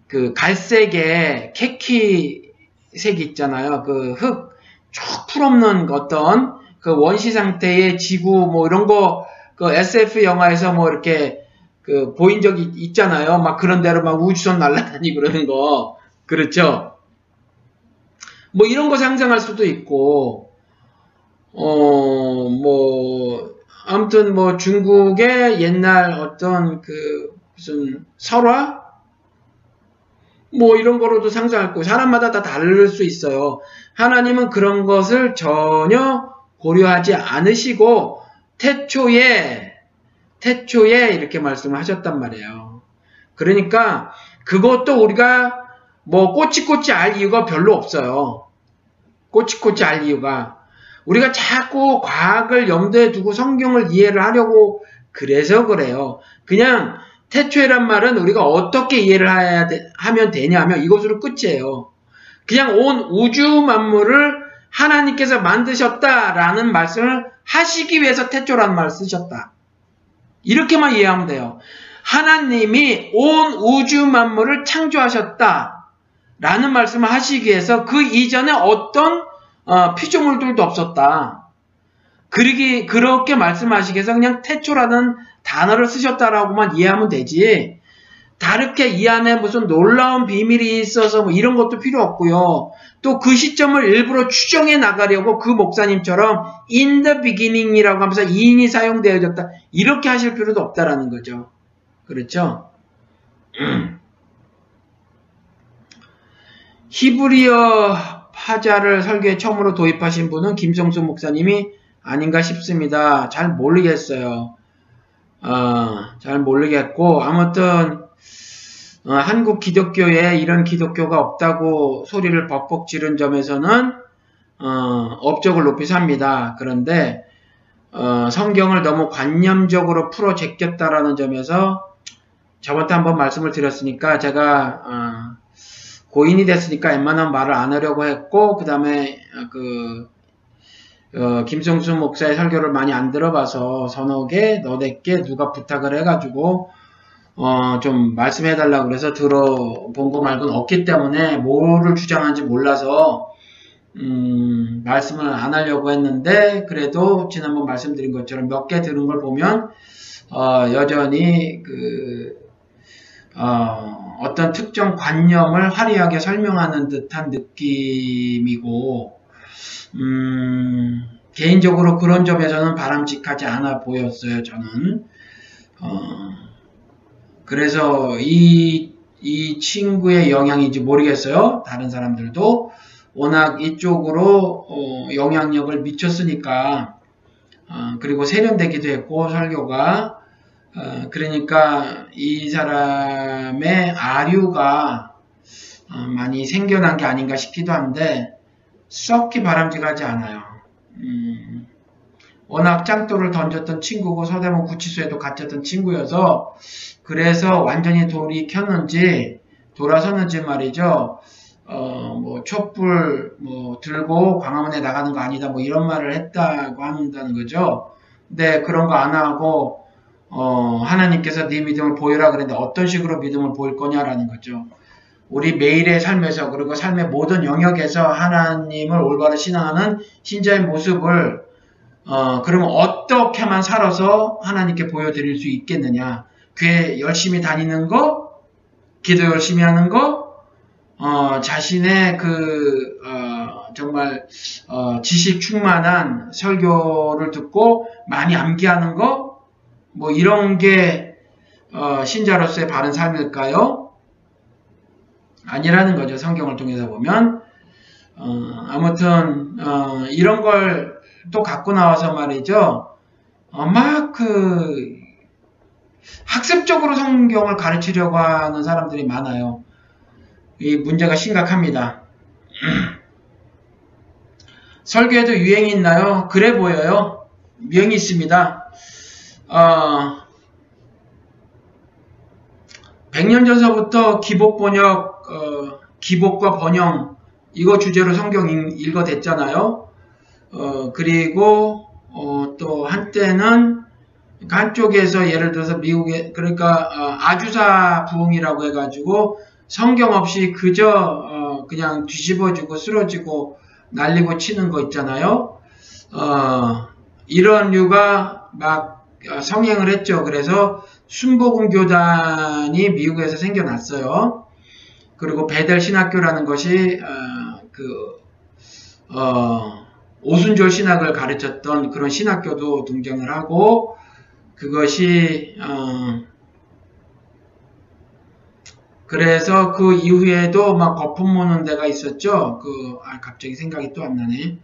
그 갈색의 캐키색 있잖아요. 그 흙 쭉 풀없는 어떤 그 원시 상태의 지구 뭐 이런 거 그 SF 영화에서 뭐 이렇게 그 보인 적이 있잖아요. 막 그런 데로 막 우주선 날아다니고 그러는 거. 그렇죠? 뭐 이런 거 상상할 수도 있고 어 뭐 아무튼 뭐 중국의 옛날 어떤 그 무슨 설화 뭐 이런 거로도 상상할 거 사람마다 다 다를 수 있어요. 하나님은 그런 것을 전혀 고려하지 않으시고 태초에 태초에 이렇게 말씀을 하셨단 말이에요. 그러니까 그것도 우리가 뭐 꼬치꼬치 알 이유가 별로 없어요. 꼬치꼬치 알 이유가 우리가 자꾸 과학을 염두에 두고 성경을 이해를 하려고 그래서 그래요. 그냥 태초에란 말은 우리가 어떻게 이해를 돼, 하면 되냐면 이것으로 끝이에요. 그냥 온 우주 만물을 하나님께서 만드셨다라는 말씀을 하시기 위해서 태초라는 말을 쓰셨다. 이렇게만 이해하면 돼요. 하나님이 온 우주 만물을 창조하셨다. 라는 말씀을 하시기 위해서 그 이전에 어떤 어, 피조물들도 없었다. 그러기, 그렇게 말씀하시기 위해서 그냥 태초라는 단어를 쓰셨다라고만 이해하면 되지. 다르게 이 안에 무슨 놀라운 비밀이 있어서 뭐 이런 것도 필요 없고요. 또 그 시점을 일부러 추정해 나가려고 그 목사님처럼 in the beginning이라고 하면서 인이 사용되어졌다. 이렇게 하실 필요도 없다라는 거죠. 그렇죠? 히브리어 파자를 설교에 처음으로 도입하신 분은 김성수 목사님이 아닌가 싶습니다. 잘 모르겠어요. 어, 잘 모르겠고 아무튼 어, 한국 기독교에 이런 기독교가 없다고 소리를 벅벅 지른 점에서는 어, 업적을 높이 삽니다. 그런데 어, 성경을 너무 관념적으로 풀어 제꼈다라는 점에서 저번 때 한번 말씀을 드렸으니까 제가 어, 고인이 됐으니까 웬만한 말을 안 하려고 했고 그 다음에 그 어, 김성수 목사의 설교를 많이 안 들어봐서 너댓 개 누가 부탁을 해가지고 어, 좀 말씀해달라고 그래서 들어본 거 말고는 없기 때문에 뭐를 주장하는지 몰라서 음, 말씀을 안 하려고 했는데 그래도 지난번 말씀드린 것처럼 몇 개 들은 걸 보면 어, 여전히 그 어, 어떤 특정 관념을 화려하게 설명하는 듯한 느낌이고 음, 개인적으로 그런 점에서는 바람직하지 않아 보였어요. 저는 어, 그래서 이, 이 친구의 영향인지 모르겠어요. 다른 사람들도 워낙 이쪽으로 어, 영향력을 미쳤으니까 어, 그리고 세련되기도 했고 설교가 어, 그러니까 이 사람의 아류가 어, 많이 생겨난 게 아닌가 싶기도 한데 썩히 바람직하지 않아요. 음, 워낙 짱돌을 던졌던 친구고 서대문 구치소에도 갇혔던 친구여서 그래서 완전히 돌이 켰는지 돌아섰는지 말이죠. 어, 뭐 촛불 뭐 들고 광화문에 나가는 거 아니다 뭐 이런 말을 했다고 한다는 거죠. 근데 그런 거 안 하고 어, 하나님께서 네 믿음을 보여라 그랬는데 어떤 식으로 믿음을 보일 거냐라는 거죠. 우리 매일의 삶에서 그리고 삶의 모든 영역에서 하나님을 올바로 신앙하는 신자의 모습을 어, 그러면 어떻게만 살아서 하나님께 보여드릴 수 있겠느냐? 교회 열심히 다니는 거, 기도 열심히 하는 거, 어, 자신의 그 어, 정말 어, 지식 충만한 설교를 듣고 많이 암기하는 거, 뭐 이런 게 어, 신자로서의 바른 삶일까요? 아니라는 거죠. 성경을 통해서 보면 어, 아무튼 어, 이런 걸 또 갖고 나와서 말이죠. 어, 막그 학습적으로 성경을 가르치려고 하는 사람들이 많아요. 이 문제가 심각합니다. 설교에도 유행이 있나요? 그래 보여요. 유행이 있습니다. 어, 100년 전서부터 기복 번역, 어, 기복과 번영 이거 주제로 성경 읽어댔잖아요. 어, 그리고 어, 또 한때는 한쪽에서 예를 들어서 미국에 그러니까 어, 아주사 부흥이라고 해가지고 성경 없이 그저 어, 그냥 뒤집어지고 쓰러지고 날리고 치는 거 있잖아요. 어, 이런 류가 막 어, 성행을 했죠. 그래서 순복음 교단이 미국에서 생겨났어요. 그리고 베델 신학교라는 것이 어, 그 어, 오순절 신학을 가르쳤던 그런 신학교도 등장을 하고 그것이 어, 그래서 그 이후에도 막 거품 무는 데가 있었죠. 그 아, 갑자기 생각이 또 안 나네.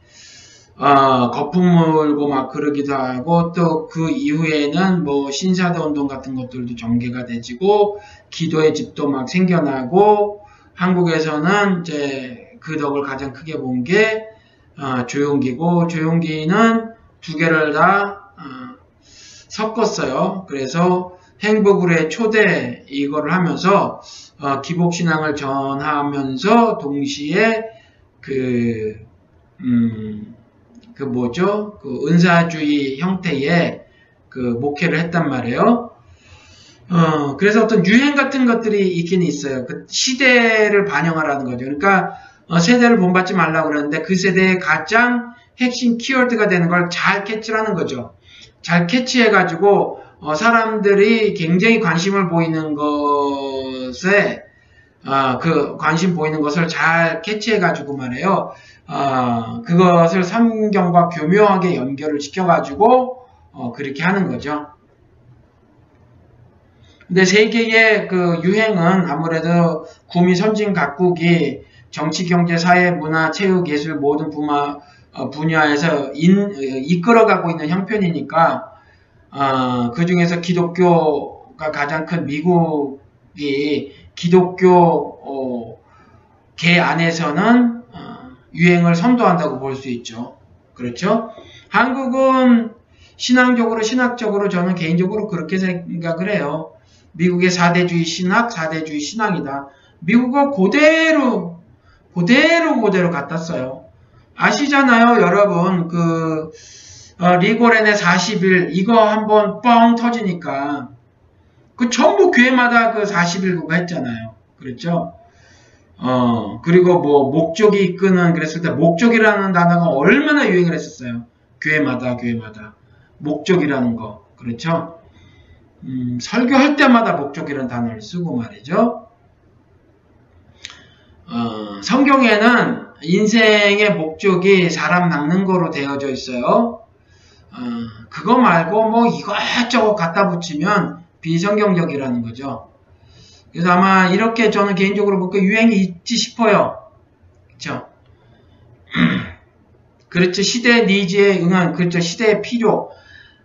어, 거품 물고 막 그러기도 하고 또 그 이후에는 뭐 신사도 운동 같은 것들도 전개가 되지고 기도의 집도 막 생겨나고 한국에서는 이제 그 덕을 가장 크게 본게 어, 조용기고 조용기는 두 개를 다 어, 섞었어요. 그래서 행복으로의 초대 이거를 하면서 어, 기복신앙을 전하면서 동시에 그, 음, 그 뭐죠? 그 은사주의 형태의 그 목회를 했단 말이에요. 어, 그래서 어떤 유행 같은 것들이 있긴 있어요. 그 시대를 반영하라는 거죠. 그러니까 어, 세대를 본받지 말라고 그러는데 그 세대의 가장 핵심 키워드가 되는 걸 잘 캐치하는 거죠. 잘 캐치해가지고 어, 사람들이 굉장히 관심을 보이는 것에 어, 그 관심 보이는 것을 잘 캐치해가지고 말해요. 어, 그것을 성경과 교묘하게 연결을 시켜가지고 어, 그렇게 하는 거죠. 근데 세계의 그 유행은 아무래도 구미 선진 각국이 정치, 경제, 사회, 문화, 체육, 예술 모든 분야, 어, 분야에서 인, 이끌어가고 있는 형편이니까 어, 그 중에서 기독교가 가장 큰 미국이 기독교 어, 계 안에서는 어, 유행을 선도한다고 볼 수 있죠. 그렇죠? 한국은 신앙적으로 신학적으로 저는 개인적으로 그렇게 생각을 해요. 미국의 4대주의 신학, 4대주의 신앙이다. 미국은 그대로, 그대로, 그대로 갖다 써요. 아시잖아요, 여러분. 그, 어, 리고렌의 40일, 이거 한번 뻥 터지니까. 그 전부 교회마다 그 40일 그거 했잖아요. 그랬죠? 어, 그리고 뭐, 목적이 이끄는, 그랬을 때, 목적이라는 단어가 얼마나 유행을 했었어요. 교회마다, 교회마다. 목적이라는 거. 그렇죠? 음, 설교할 때마다 목적이라는 단어를 쓰고 말이죠. 어, 성경에는 인생의 목적이 사람 낚는 거로 되어져 있어요. 어, 그거 말고 뭐 이것저것 갖다 붙이면 비성경적이라는 거죠. 그래서 아마 이렇게 저는 개인적으로 볼까 유행이 있지 싶어요. 그렇죠? 그렇죠. 시대 니즈에 응한 그렇죠. 시대의 필요.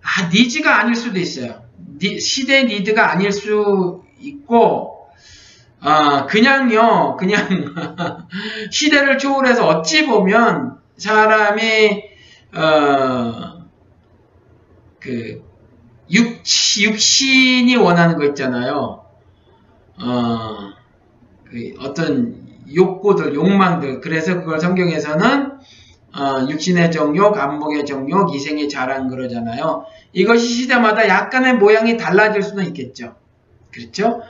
아, 니즈가 아닐 수도 있어요. 니, 시대 니드가 아닐 수 있고 아, 그냥요. 그냥 시대를 초월해서 어찌 보면 사람이 어, 그 육, 육신이 원하는 거 있잖아요. 어, 그 어떤 욕구들, 욕망들. 그래서 그걸 성경에서는 어, 육신의 정욕, 안목의 정욕, 이생의 자랑 그러잖아요. 이것이 시대마다 약간의 모양이 달라질 수는 있겠죠. 그렇죠?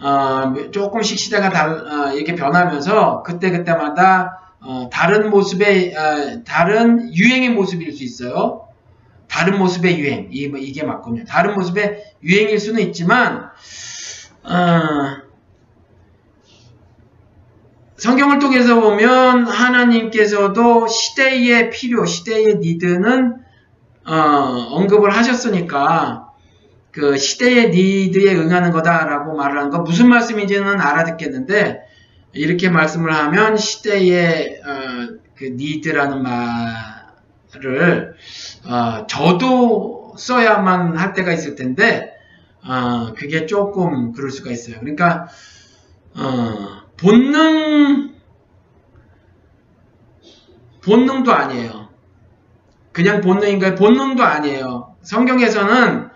어, 조금씩 시대가 달, 어, 이렇게 변하면서 그때그때마다 어, 다른 모습의 어, 다른 유행의 모습일 수 있어요. 다른 모습의 유행 이, 이게 맞군요. 다른 모습의 유행일 수는 있지만 어, 성경을 통해서 보면 하나님께서도 시대의 필요, 시대의 니드는 어, 언급을 하셨으니까 그 시대의 니드에 응하는 거다라고 말을 한 거 무슨 말씀인지는 알아듣겠는데 이렇게 말씀을 하면 시대의 어, 그 니드라는 말을 어, 저도 써야만 할 때가 있을 텐데 어, 그게 조금 그럴 수가 있어요. 그러니까 어, 본능, 본능도 아니에요. 그냥 본능인가요? 본능도 아니에요. 성경에서는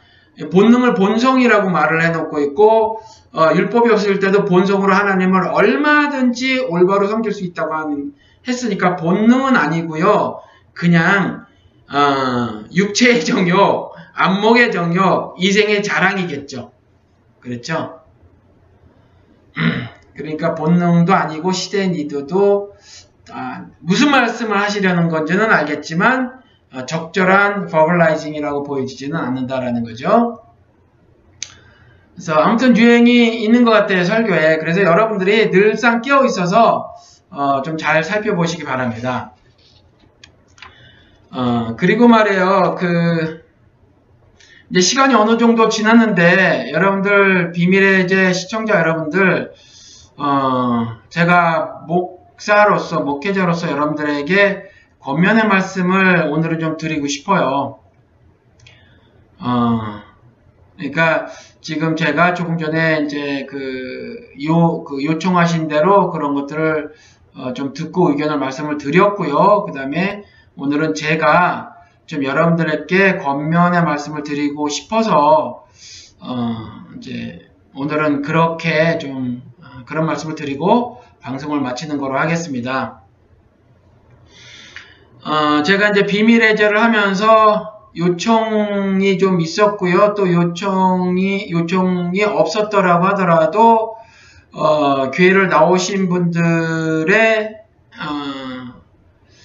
본능을 본성이라고 말을 해놓고 있고, 어, 율법이 없을 때도 본성으로 하나님을 얼마든지 올바로 섬길 수 있다고 하는, 했으니까 본능은 아니고요. 그냥 어, 육체의 정욕, 안목의 정욕, 이생의 자랑이겠죠. 그렇죠? 그러니까 본능도 아니고 시대의 니드도 아, 무슨 말씀을 하시려는 건지는 알겠지만 아, 적절한 버블라이징이라고 보여지지는 않는다라는 거죠. 그래서 아무튼 유행이 있는 것 같아요 설교에. 그래서 여러분들이 늘상 끼어 있어서 어, 좀 잘 살펴보시기 바랍니다. 어, 그리고 말이에요 그 이제 시간이 어느 정도 지났는데 여러분들 비밀의 이제 시청자 여러분들 어, 제가 목사로서, 목회자로서 여러분들에게 권면의 말씀을 오늘은 좀 드리고 싶어요. 어, 그러니까 지금 제가 조금 전에 이제 그, 요, 그 요청하신 대로 그런 것들을 어, 좀 듣고 의견을 말씀을 드렸고요. 그 다음에 오늘은 제가 좀 여러분들에게 권면의 말씀을 드리고 싶어서 어, 이제 오늘은 그렇게 좀 그런 말씀을 드리고 방송을 마치는 거로 하겠습니다. 어, 제가 이제 비밀 해제를 하면서 요청이 좀 있었고요. 또 요청이 요청이 없었더라고 하더라도 어, 교회를 나오신 분들의 어,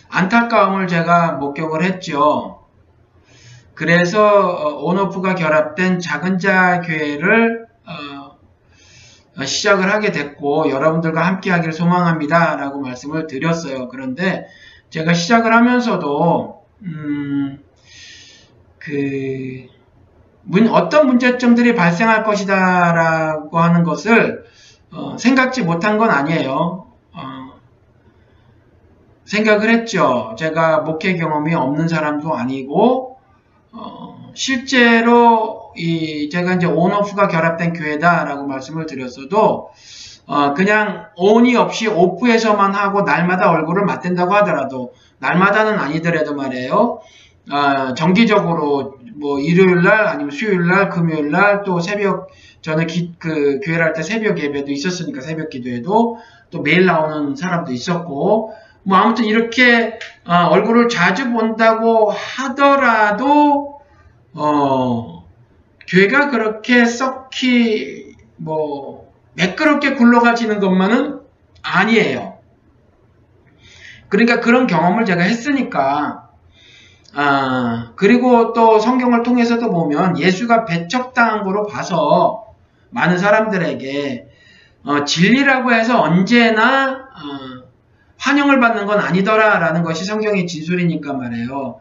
안타까움을 제가 목격을 했죠. 그래서 어, 온오프가 결합된 작은 자 교회를 시작을 하게 됐고 여러분들과 함께 하기를 소망합니다 라고 말씀을 드렸어요. 그런데 제가 시작을 하면서도 음, 그 문, 어떤 문제점들이 발생할 것이다 라고 하는 것을 어, 생각지 못한 건 아니에요. 어, 생각을 했죠. 제가 목회 경험이 없는 사람도 아니고 어, 실제로 이 제가 이제 온오프가 결합된 교회다라고 말씀을 드렸어도 어 그냥 온이 없이 오프에서만 하고 날마다 얼굴을 맞댄다고 하더라도 날마다는 아니더라도 말이에요. 어 정기적으로 뭐 일요일 날 아니면 수요일 날 금요일 날 또 새벽 저는 기, 그 교회를 할 때 새벽 예배도 있었으니까 새벽 기도에도 또 매일 나오는 사람도 있었고 뭐 아무튼 이렇게 어, 얼굴을 자주 본다고 하더라도 어, 교회가 그렇게 썩히 뭐 매끄럽게 굴러가지는 것만은 아니에요. 그러니까 그런 경험을 제가 했으니까 아, 그리고 또 성경을 통해서도 보면 예수가 배척당한 거로 봐서 많은 사람들에게 어, 진리라고 해서 언제나 어, 환영을 받는 건 아니더라라는 것이 성경의 진술이니까 말이에요.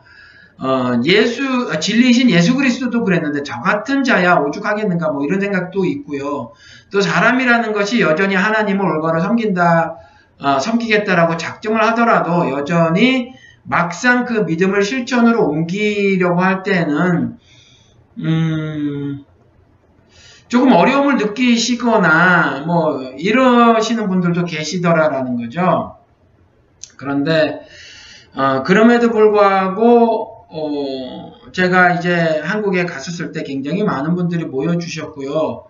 어, 예수 아, 진리이신 예수 그리스도도 그랬는데 저 같은 자야 오죽하겠는가 뭐 이런 생각도 있고요. 또 사람이라는 것이 여전히 하나님을 올바로 섬긴다, 어, 섬기겠다라고 작정을 하더라도 여전히 막상 그 믿음을 실천으로 옮기려고 할 때는 음, 조금 어려움을 느끼시거나 뭐 이러시는 분들도 계시더라라는 거죠. 그런데 어, 그럼에도 불구하고 어, 제가 이제 한국에 갔었을 때 굉장히 많은 분들이 모여주셨고요.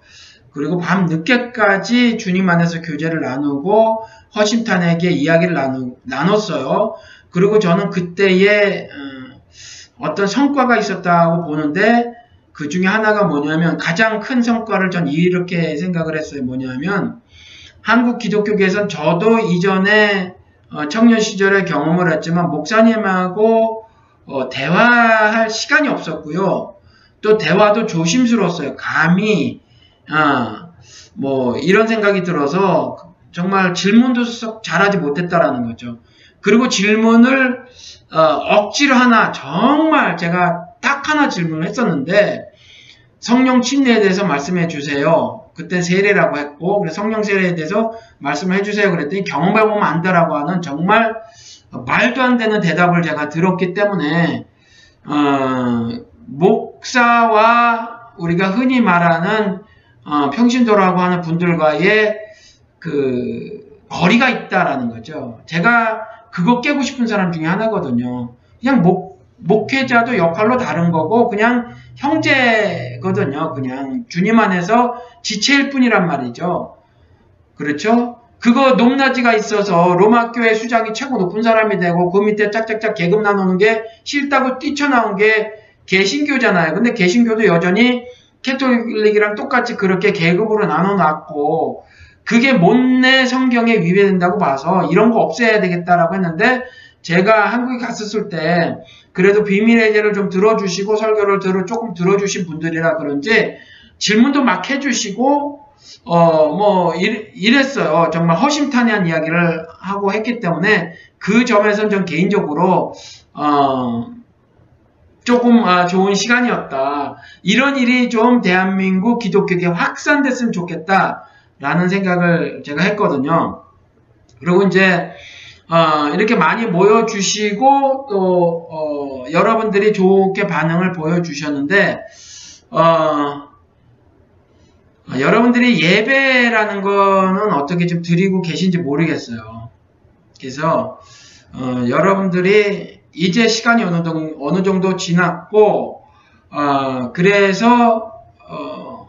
그리고 밤 늦게까지 주님 안에서 교제를 나누고 허심탄회하게 이야기를 나누, 나눴어요. 그리고 저는 그때에 어, 어떤 성과가 있었다고 보는데 그 중에 하나가 뭐냐면 가장 큰 성과를 전 이렇게 생각을 했어요. 뭐냐면 한국 기독교계에선 저도 이전에 어, 청년 시절에 경험을 했지만 목사님하고 어, 대화할 시간이 없었고요. 또 대화도 조심스러웠어요. 감히 아, 뭐 이런 생각이 들어서 정말 질문도 썩 잘하지 못했다라는 거죠. 그리고 질문을 어, 억지로 하나 정말 제가 딱 하나 질문을 했었는데 성령 침례에 대해서 말씀해 주세요. 그때 세례라고 했고 성령 세례에 대해서 말씀을 해주세요. 그랬더니 경험해 보면 안다라고 하는 정말 말도 안 되는 대답을 제가 들었기 때문에 어, 목사와 우리가 흔히 말하는 어, 평신도라고 하는 분들과의 그 거리가 있다라는 거죠. 제가 그거 깨고 싶은 사람 중에 하나거든요. 그냥 목, 목회자도 역할로 다른 거고 그냥 형제거든요. 그냥 주님 안에서 지체일 뿐이란 말이죠. 그렇죠? 그거 높낮이가 있어서 로마 교회 수장이 최고 높은 사람이 되고 그 밑에 짝짝짝 계급 나누는 게 싫다고 뛰쳐나온 게 개신교잖아요. 근데 개신교도 여전히 캐톨릭이랑 똑같이 그렇게 계급으로 나눠놨고 그게 못내 성경에 위배된다고 봐서 이런 거 없애야 되겠다라고 했는데 제가 한국에 갔었을 때 그래도 비밀의 예를 좀 들어주시고 설교를 들어 조금 들어주신 분들이라 그런지 질문도 막 해주시고 어 뭐 이랬 어요. 정말 허심탄회한 이야기를 하고 했기 때문에 그 점에서는 전 개인적으로 어 조금 아, 좋은 시간이었다. 이런 일이 좀 대한민국 기독교계 확산됐으면 좋겠다라는 생각을 제가 했거든요. 그리고 이제 어, 이렇게 많이 모여주시고 또 어, 여러분들이 좋게 반응을 보여주셨는데 어, 여러분들이 예배라는 거는 어떻게 좀 드리고 계신지 모르겠어요. 그래서 어, 여러분들이 이제 시간이 어느 정도, 어느 정도 지났고 어, 그래서 어,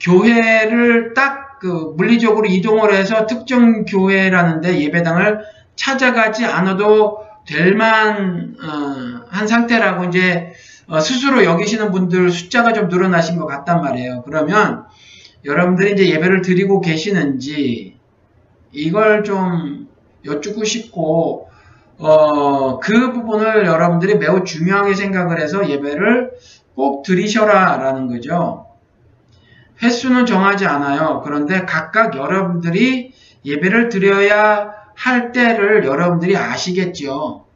교회를 딱 그 물리적으로 이동을 해서 특정 교회라는데 예배당을 찾아가지 않아도 될만 어, 한 상태라고 이제 어, 스스로 여기시는 분들 숫자가 좀 늘어나신 것 같단 말이에요. 그러면 여러분들이 이제 예배를 드리고 계시는지 이걸 좀 여쭙고 싶고 어, 그 부분을 여러분들이 매우 중요하게 생각을 해서 예배를 꼭 드리셔라 라는 거죠. 횟수는 정하지 않아요. 그런데 각각 여러분들이 예배를 드려야 할 때를 여러분들이 아시겠죠.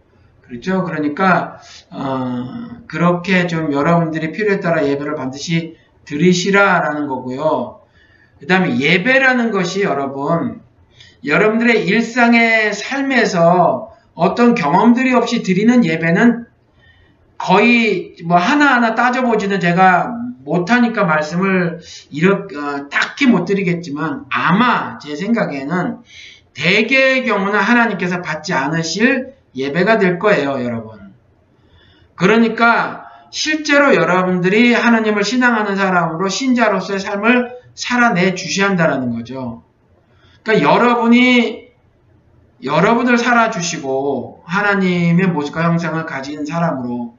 그렇죠? 그러니까 어, 그렇게 좀 여러분들이 필요에 따라 예배를 반드시 드리시라라는 거고요. 그 다음에 예배라는 것이 여러분 여러분들의 일상의 삶에서 어떤 경험들이 없이 드리는 예배는 거의 뭐 하나하나 따져보지는 제가 못하니까 말씀을 이렇게 어, 딱히 못 드리겠지만 아마 제 생각에는 대개의 경우는 하나님께서 받지 않으실 예배가 될 거예요, 여러분. 그러니까 실제로 여러분들이 하나님을 신앙하는 사람으로 신자로서의 삶을 살아내 주셔야 한다는 거죠. 그러니까 여러분이 여러분을 살아주시고 하나님의 모습과 형상을 가진 사람으로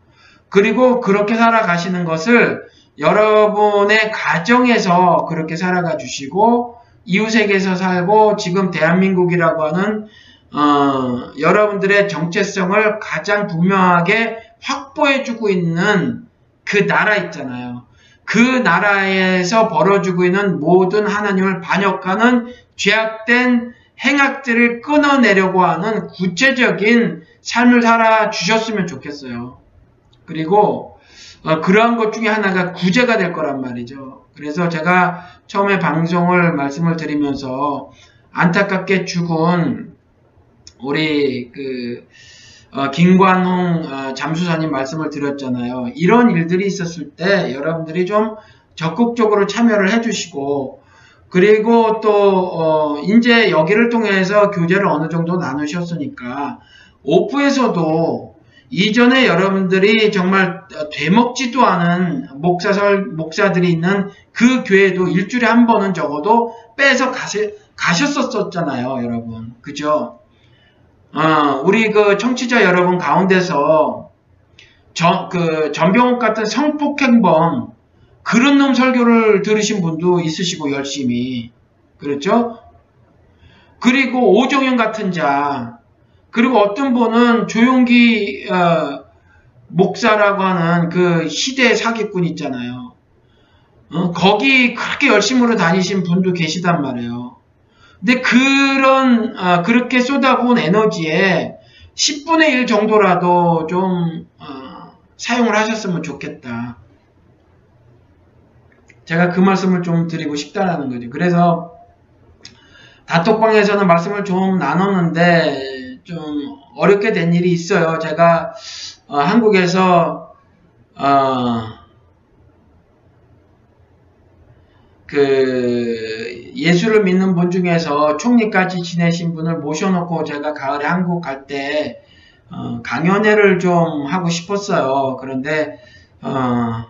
그리고 그렇게 살아가시는 것을 여러분의 가정에서 그렇게 살아가 주시고 이웃에게서 살고 지금 대한민국이라고 하는 어, 여러분들의 정체성을 가장 분명하게 확보해주고 있는 그 나라 있잖아요. 그 나라에서 벌어지고 있는 모든 하나님을 반역하는 죄악된 행악들을 끊어내려고 하는 구체적인 삶을 살아 주셨으면 좋겠어요. 그리고 어, 그러한 것 중에 하나가 구제가 될 거란 말이죠. 그래서 제가 처음에 방송을 말씀을 드리면서 안타깝게 죽은 우리 그 어, 김관홍 어, 잠수사님 말씀을 드렸잖아요. 이런 일들이 있었을 때 여러분들이 좀 적극적으로 참여를 해주시고 그리고 또 어, 이제 여기를 통해서 교제를 어느 정도 나누셨으니까 오프에서도 이전에 여러분들이 정말 되먹지도 않은 목사설 목사들이 있는 그 교회도 일주일에 한 번은 적어도 빼서 가셨었잖아요, 여러분. 그죠? 어, 우리 그 청취자 여러분 가운데서 저, 그 전병욱 같은 성폭행범 그런 놈 설교를 들으신 분도 있으시고 열심히 그렇죠? 그리고 오정현 같은 자 그리고 어떤 분은 조용기 어, 목사라고 하는 그 시대 사기꾼 있잖아요. 어, 거기 그렇게 열심으로 다니신 분도 계시단 말이에요. 근데 그런 어, 그렇게 쏟아부은 에너지에 10분의 1 정도라도 좀 어, 사용을 하셨으면 좋겠다. 제가 그 말씀을 좀 드리고 싶다라는 거죠. 그래서 다톡방에서는 말씀을 좀 나눴는데 좀 어렵게 된 일이 있어요. 제가 어, 한국에서 어, 그 예수를 믿는 분 중에서 총리까지 지내신 분을 모셔놓고 제가 가을에 한국 갈때 어, 강연회를 좀 하고 싶었어요. 그런데 어,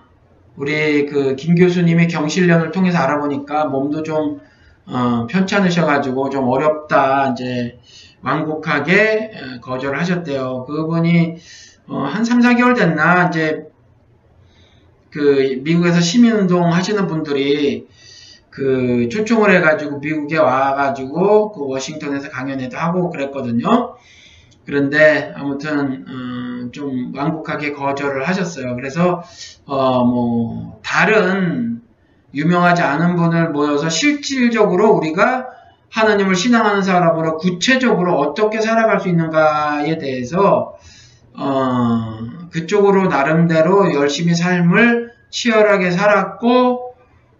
우리 그 김 교수님이 경실련을 통해서 알아보니까 몸도 좀 어, 편찮으셔가지고 좀 어렵다 이제 완곡하게 거절을 하셨대요. 그분이 어, 한 3, 4개월 됐나 이제 그 미국에서 시민운동 하시는 분들이 그 초청을 해가지고 미국에 와가지고 그 워싱턴에서 강연회도 하고 그랬거든요. 그런데 아무튼 음, 좀 완곡하게 거절을 하셨어요. 그래서 어, 뭐 다른 유명하지 않은 분을 모여서 실질적으로 우리가 하나님을 신앙하는 사람으로 구체적으로 어떻게 살아갈 수 있는가에 대해서 어, 그쪽으로 나름대로 열심히 삶을 치열하게 살았고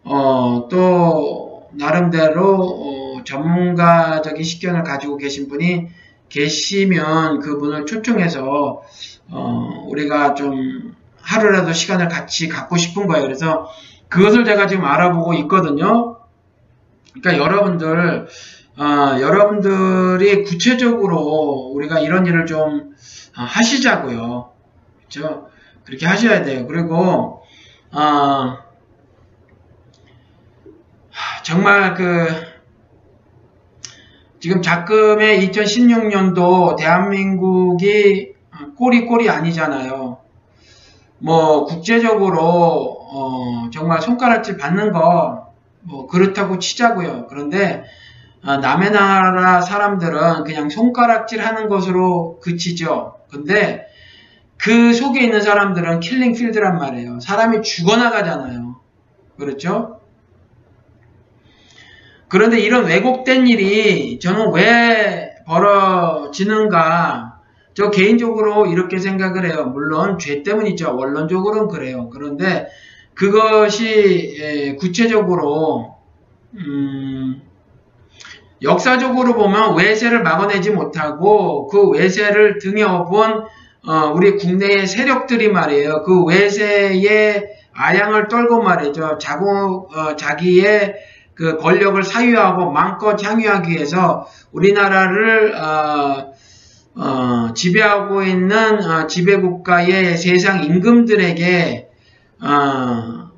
어, 또 나름대로 어, 전문가적인 식견을 가지고 계신 분이 계시면 그분을 초청해서 어, 우리가 좀 하루라도 시간을 같이 갖고 싶은 거예요. 그래서 그것을 제가 지금 알아보고 있거든요. 그러니까 여러분들 어, 여러분들이 구체적으로 우리가 이런 일을 좀 어, 하시자고요. 그렇죠? 그렇게 하셔야 돼요. 그리고 어, 정말 그 지금 작금의 2016년도 대한민국이 꼴이 꼴이 아니잖아요. 뭐 국제적으로 어 정말 손가락질 받는 거 뭐 그렇다고 치자고요. 그런데 어 남의 나라 사람들은 그냥 손가락질 하는 것으로 그치죠. 근데 그 속에 있는 사람들은 killing field란 말이에요. 사람이 죽어나가잖아요. 그렇죠? 그런데 이런 왜곡된 일이 저는 왜 벌어지는가? 저 개인적으로 이렇게 생각을 해요. 물론 죄 때문이죠. 원론적으로는 그래요. 그런데 그것이 구체적으로 음, 역사적으로 보면 외세를 막아내지 못하고 그 외세를 등에 업은 어, 우리 국내의 세력들이 말이에요. 그 외세의 아양을 떨고 말이죠. 자고 어, 자기의 그 권력을 사유하고 마음껏 향유하기 위해서 우리나라를 어, 어, 지배하고 있는 어, 지배국가의 세상 임금들에게 어,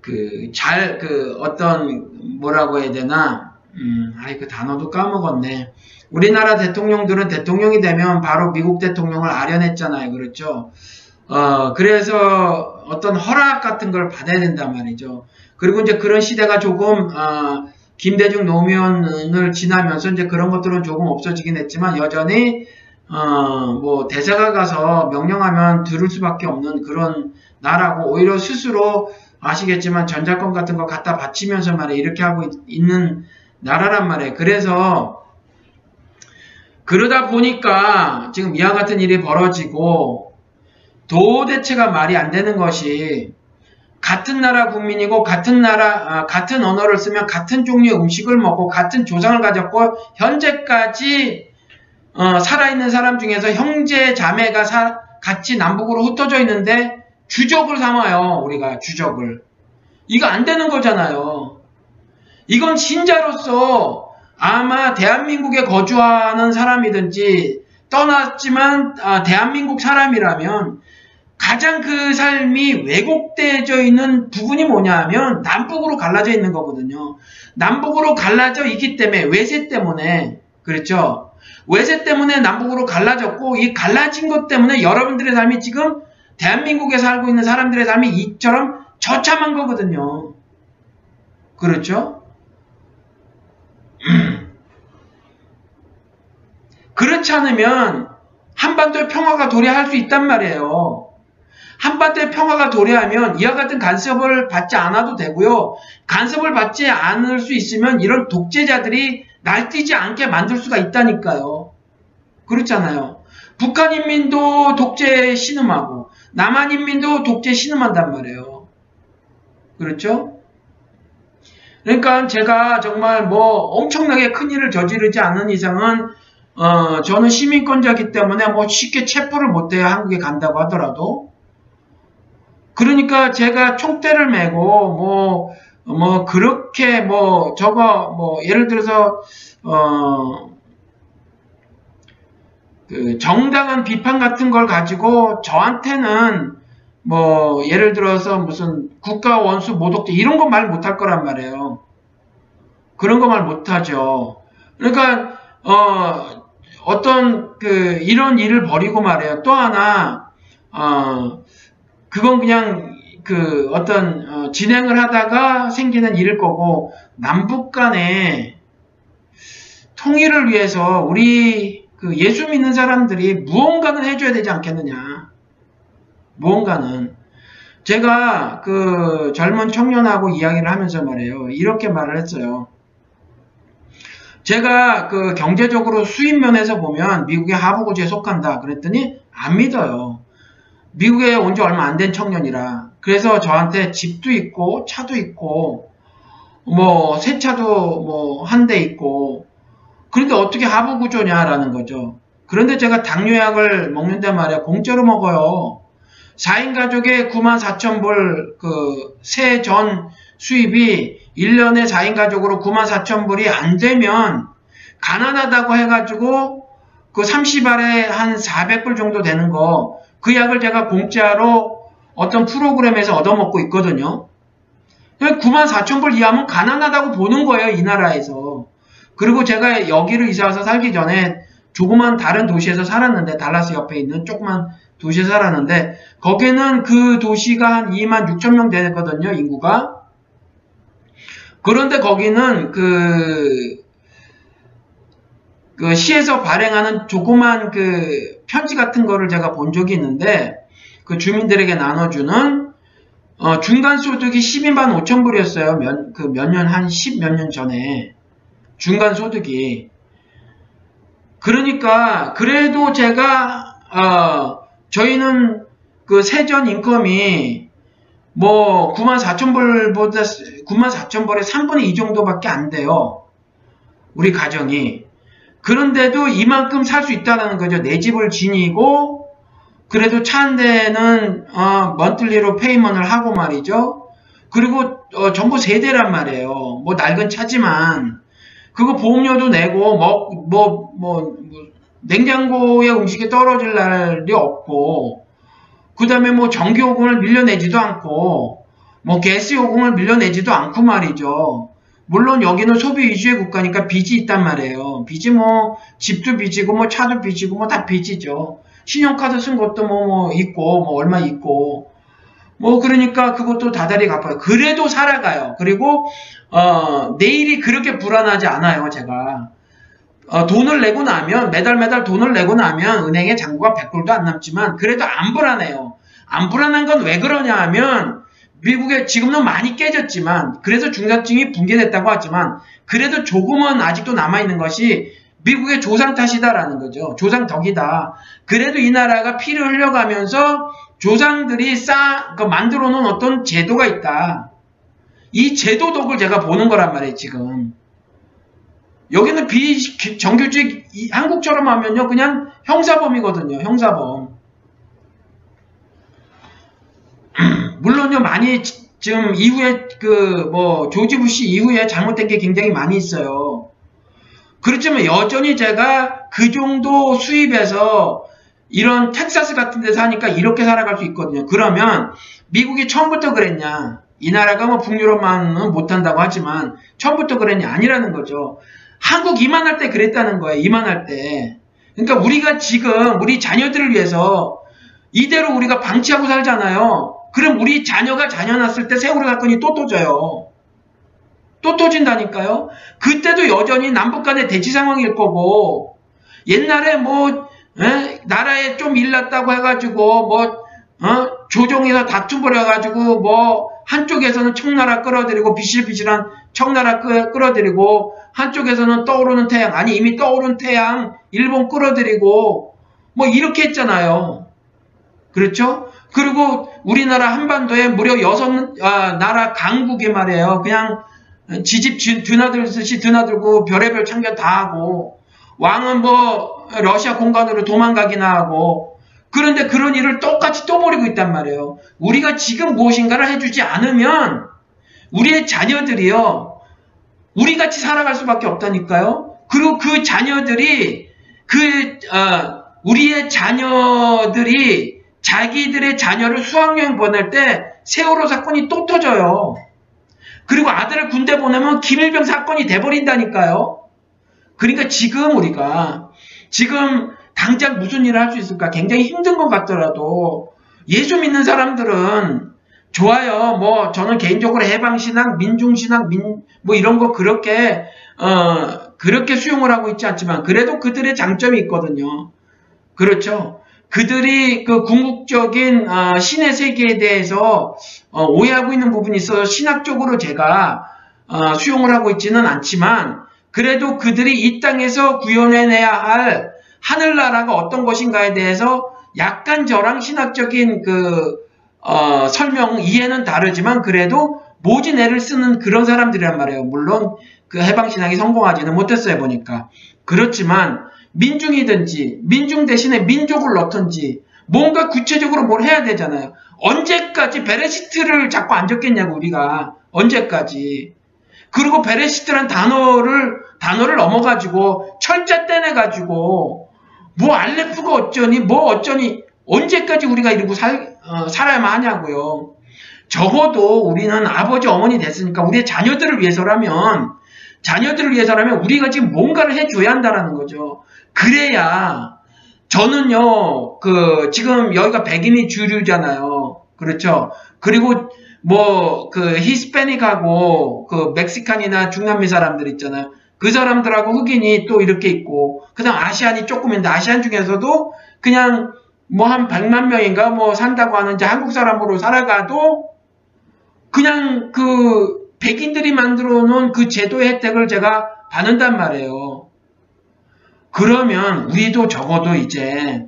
그잘 그 어떤 뭐라고 해야 되나 음, 아이 그 단어도 까먹었네. 우리나라 대통령들은 대통령이 되면 바로 미국 대통령을 아련했잖아요. 그렇죠? 어, 그래서 어떤 허락 같은 걸 받아야 된단 말이죠. 그리고 이제 그런 시대가 조금, 어, 김대중 노무현을 지나면서 이제 그런 것들은 조금 없어지긴 했지만 여전히, 어, 뭐, 대사가 가서 명령하면 들을 수밖에 없는 그런 나라고 오히려 스스로 아시겠지만 전자권 같은 거 갖다 바치면서 말이에요. 이렇게 하고 있, 는 나라란 말이에요. 그래서 그러다 보니까 지금 이와 같은 일이 벌어지고 도대체가 말이 안 되는 것이 같은 나라 국민이고 같은 나라 아, 같은 언어를 쓰면 같은 종류의 음식을 먹고 같은 조상을 가졌고 현재까지 어, 살아있는 사람 중에서 형제 자매가 사, 같이 남북으로 흩어져 있는데 주적을 삼아요 우리가 주적을. 이거 안 되는 거잖아요. 이건 신자로서 아마 대한민국에 거주하는 사람이든지 떠났지만 아, 대한민국 사람이라면 가장 그 삶이 왜곡되어져 있는 부분이 뭐냐 하면 남북으로 갈라져 있는 거거든요. 남북으로 갈라져 있기 때문에 외세 때문에 그렇죠. 외세 때문에 남북으로 갈라졌고 이 갈라진 것 때문에 여러분들의 삶이 지금 대한민국에 살고 있는 사람들의 삶이 이처럼 처참한 거거든요. 그렇죠? 그렇지 않으면 한반도의 평화가 도래할 수 있단 말이에요. 한반도의 평화가 도래하면 이와 같은 간섭을 받지 않아도 되고요. 간섭을 받지 않을 수 있으면 이런 독재자들이 날뛰지 않게 만들 수가 있다니까요. 그렇잖아요. 북한 인민도 독재 신음하고 남한 인민도 독재 신음한단 말이에요. 그렇죠? 그러니까 제가 정말 뭐 엄청나게 큰 일을 저지르지 않는 이상은 어 저는 시민권자기 때문에 뭐 쉽게 체포를 못해요 한국에 간다고 하더라도 그러니까 제가 총대를 메고 뭐, 뭐, 그렇게 뭐, 저거, 뭐, 예를 들어서, 어, 그 정당한 비판 같은 걸 가지고 저한테는 뭐, 예를 들어서 무슨 국가 원수 모독죄 이런 거 말 못할 거란 말이에요. 그런 거 말 못하죠. 그러니까, 어, 어떤 그, 이런 일을 벌이고 말이에요. 또 하나, 어, 그건 그냥 그 어떤 어, 진행을 하다가 생기는 일일 거고 남북 간의 통일을 위해서 우리 그 예수 믿는 사람들이 무언가는 해줘야 되지 않겠느냐. 무언가는. 제가 그 젊은 청년하고 이야기를 하면서 말해요. 이렇게 말을 했어요. 제가 그 경제적으로 수입 면에서 보면 미국의 하부고지에 속한다. 그랬더니 안 믿어요. 미국에 온 지 얼마 안 된 청년이라 그래서 저한테 집도 있고 차도 있고 뭐 새 차도 뭐 한 대 있고 그런데 어떻게 하부 구조냐라는 거죠. 그런데 제가 당뇨약을 먹는데 말이야 공짜로 먹어요. 4인 가족에 9만 4천 불그새전 수입이 1년에 4인 가족으로 9만 4천 불이 안 되면 가난하다고 해가지고 그 30알에 한 400불 정도 되는 거 그 약을 제가 공짜로 어떤 프로그램에서 얻어먹고 있거든요. 9만 4천 불 이하면 가난하다고 보는 거예요, 이 나라에서. 그리고 제가 여기를 이사 와서 살기 전에 조그만 다른 도시에서 살았는데, 달라스 옆에 있는 조그만 도시에 살았는데, 거기는 그 도시가 한 2만 6천 명 되거든요, 인구가. 그런데 거기는 그, 그 시에서 발행하는 조그만 그 편지 같은 거를 제가 본 적이 있는데 그 주민들에게 나눠주는 어, 중간 소득이 12만 5천 불이었어요. 몇, 그 몇 년, 한 10 몇 년 전에. 중간 소득이. 그러니까, 그래도 제가, 어, 저희는 그 세전 인컴이 뭐 9만 4천 불보다, 9만 4천 불의 3분의 2 정도밖에 안 돼요. 우리 가정이. 그런데도 이만큼 살 수 있다는 거죠. 내 집을 지니고 그래도 차 한 대는 어, 먼틀리로 페이먼을 하고 말이죠. 그리고 어, 전부 세대란 말이에요. 뭐 낡은 차지만 그거 보험료도 내고 뭐 뭐뭐 뭐, 뭐, 냉장고에 음식이 떨어질 날이 없고 그 다음에 뭐 전기요금을 밀려내지도 않고 뭐 가스요금을 밀려내지도 않고 말이죠. 물론 여기는 소비 위주의 국가니까 빚이 있단 말이에요. 빚이 뭐 집도 빚이고 뭐 차도 빚이고 뭐 다 빚이죠. 신용카드 쓴 것도 뭐, 뭐 있고 뭐 얼마 있고 뭐 그러니까 그것도 다달이 갚아요. 그래도 살아가요. 그리고 어, 내일이 그렇게 불안하지 않아요. 제가 어, 돈을 내고 나면 매달 매달 돈을 내고 나면 은행에 잔고가 100불도 안 남지만 그래도 안 불안해요. 안 불안한 건 왜 그러냐 하면 미국에 지금은 많이 깨졌지만 그래서 중산층이 붕괴됐다고 하지만 그래도 조금은 아직도 남아있는 것이 미국의 조상 탓이다라는 거죠. 조상 덕이다. 그래도 이 나라가 피를 흘려가면서 조상들이 쌓, 그 만들어 놓은 어떤 제도가 있다. 이 제도 덕을 제가 보는 거란 말이에요, 지금. 여기는 비정규직, 한국처럼 하면요, 그냥 형사범이거든요, 형사범. 물론요, 많이 지금 이후에 그 뭐 조지 부시 이후에 잘못된 게 굉장히 많이 있어요. 그렇지만 여전히 제가 그 정도 수입에서 이런 텍사스 같은 데서 하니까 이렇게 살아갈 수 있거든요. 그러면 미국이 처음부터 그랬냐? 이 나라가 뭐 북유럽만은 못한다고 하지만 처음부터 그랬냐? 아니라는 거죠. 한국 이만할 때 그랬다는 거예요. 이만할 때. 그러니까 우리가 지금 우리 자녀들을 위해서 이대로 우리가 방치하고 살잖아요. 그럼 우리 자녀가 자녀 낳았을 때 세월호 사건이 또 터져요. 또 터진다니까요. 그때도 여전히 남북 간의 대치 상황일 거고 옛날에 뭐 에? 나라에 좀 일났다고 해가지고 뭐 어? 조정에서 다툼 벌여가지고 뭐 한쪽에서는 청나라 끌어들이고 비실비실한 청나라 끌어들이고 한쪽에서는 떠오르는 태양 아니 이미 떠오른 태양 일본 끌어들이고 뭐 이렇게 했잖아요. 그렇죠? 그리고 우리나라 한반도에 무려 여섯 아, 나라 강국이 말이에요. 그냥 지집 드나들듯이 드나들고 별의별 참견 다 하고 왕은 뭐 러시아 공간으로 도망가기나 하고 그런데 그런 일을 똑같이 또 벌이고 있단 말이에요. 우리가 지금 무엇인가를 해주지 않으면 우리의 자녀들이요. 우리 같이 살아갈 수밖에 없다니까요. 그리고 그 자녀들이 그 어, 우리의 자녀들이 자기들의 자녀를 수학여행 보낼 때 세월호 사건이 또 터져요. 그리고 아들을 군대 보내면 김일병 사건이 돼버린다니까요. 그러니까 지금 우리가 지금 당장 무슨 일을 할 수 있을까 굉장히 힘든 것 같더라도 예수 믿는 사람들은 좋아요. 뭐 저는 개인적으로 해방신앙, 민중신앙, 민, 뭐 이런 거 그렇게 어 그렇게 수용을 하고 있지 않지만 그래도 그들의 장점이 있거든요. 그렇죠. 그들이 그 궁극적인 어, 신의 세계에 대해서 어, 오해하고 있는 부분이 있어서 신학적으로 제가 어, 수용을 하고 있지는 않지만 그래도 그들이 이 땅에서 구현해내야 할 하늘나라가 어떤 것인가에 대해서 약간 저랑 신학적인 그 어, 설명 이해는 다르지만 그래도 모진 애를 쓰는 그런 사람들이란 말이에요. 물론 그 해방신학이 성공하지는 못했어요 보니까 그렇지만 민중이든지 민중 대신에 민족을 넣든지 뭔가 구체적으로 뭘 해야 되잖아요. 언제까지 베레시트를 자꾸 안 적겠냐고 우리가 언제까지 그리고 베레시트란 단어를 단어를 넘어가지고 철자 떼내가지고 뭐 알레프가 어쩌니 뭐 어쩌니 언제까지 우리가 이러고 살, 어, 살아야만 하냐고요. 적어도 우리는 아버지 어머니 됐으니까 우리의 자녀들을 위해서라면 자녀들을 위해서라면 우리가 지금 뭔가를 해줘야 한다라는 거죠. 그래야 저는요, 그, 지금 여기가 백인이 주류잖아요. 그렇죠. 그리고 뭐, 그, 히스패닉하고, 그, 멕시칸이나 중남미 사람들 있잖아요. 그 사람들하고 흑인이 또 이렇게 있고, 그 다음 아시안이 조금 있는데, 아시안 중에서도 그냥 뭐 한 100만 명인가 뭐 산다고 하는 이제 한국 사람으로 살아가도, 그냥 그, 백인들이 만들어 놓은 그 제도의 혜택을 제가 받는단 말이에요. 그러면 우리도 적어도 이제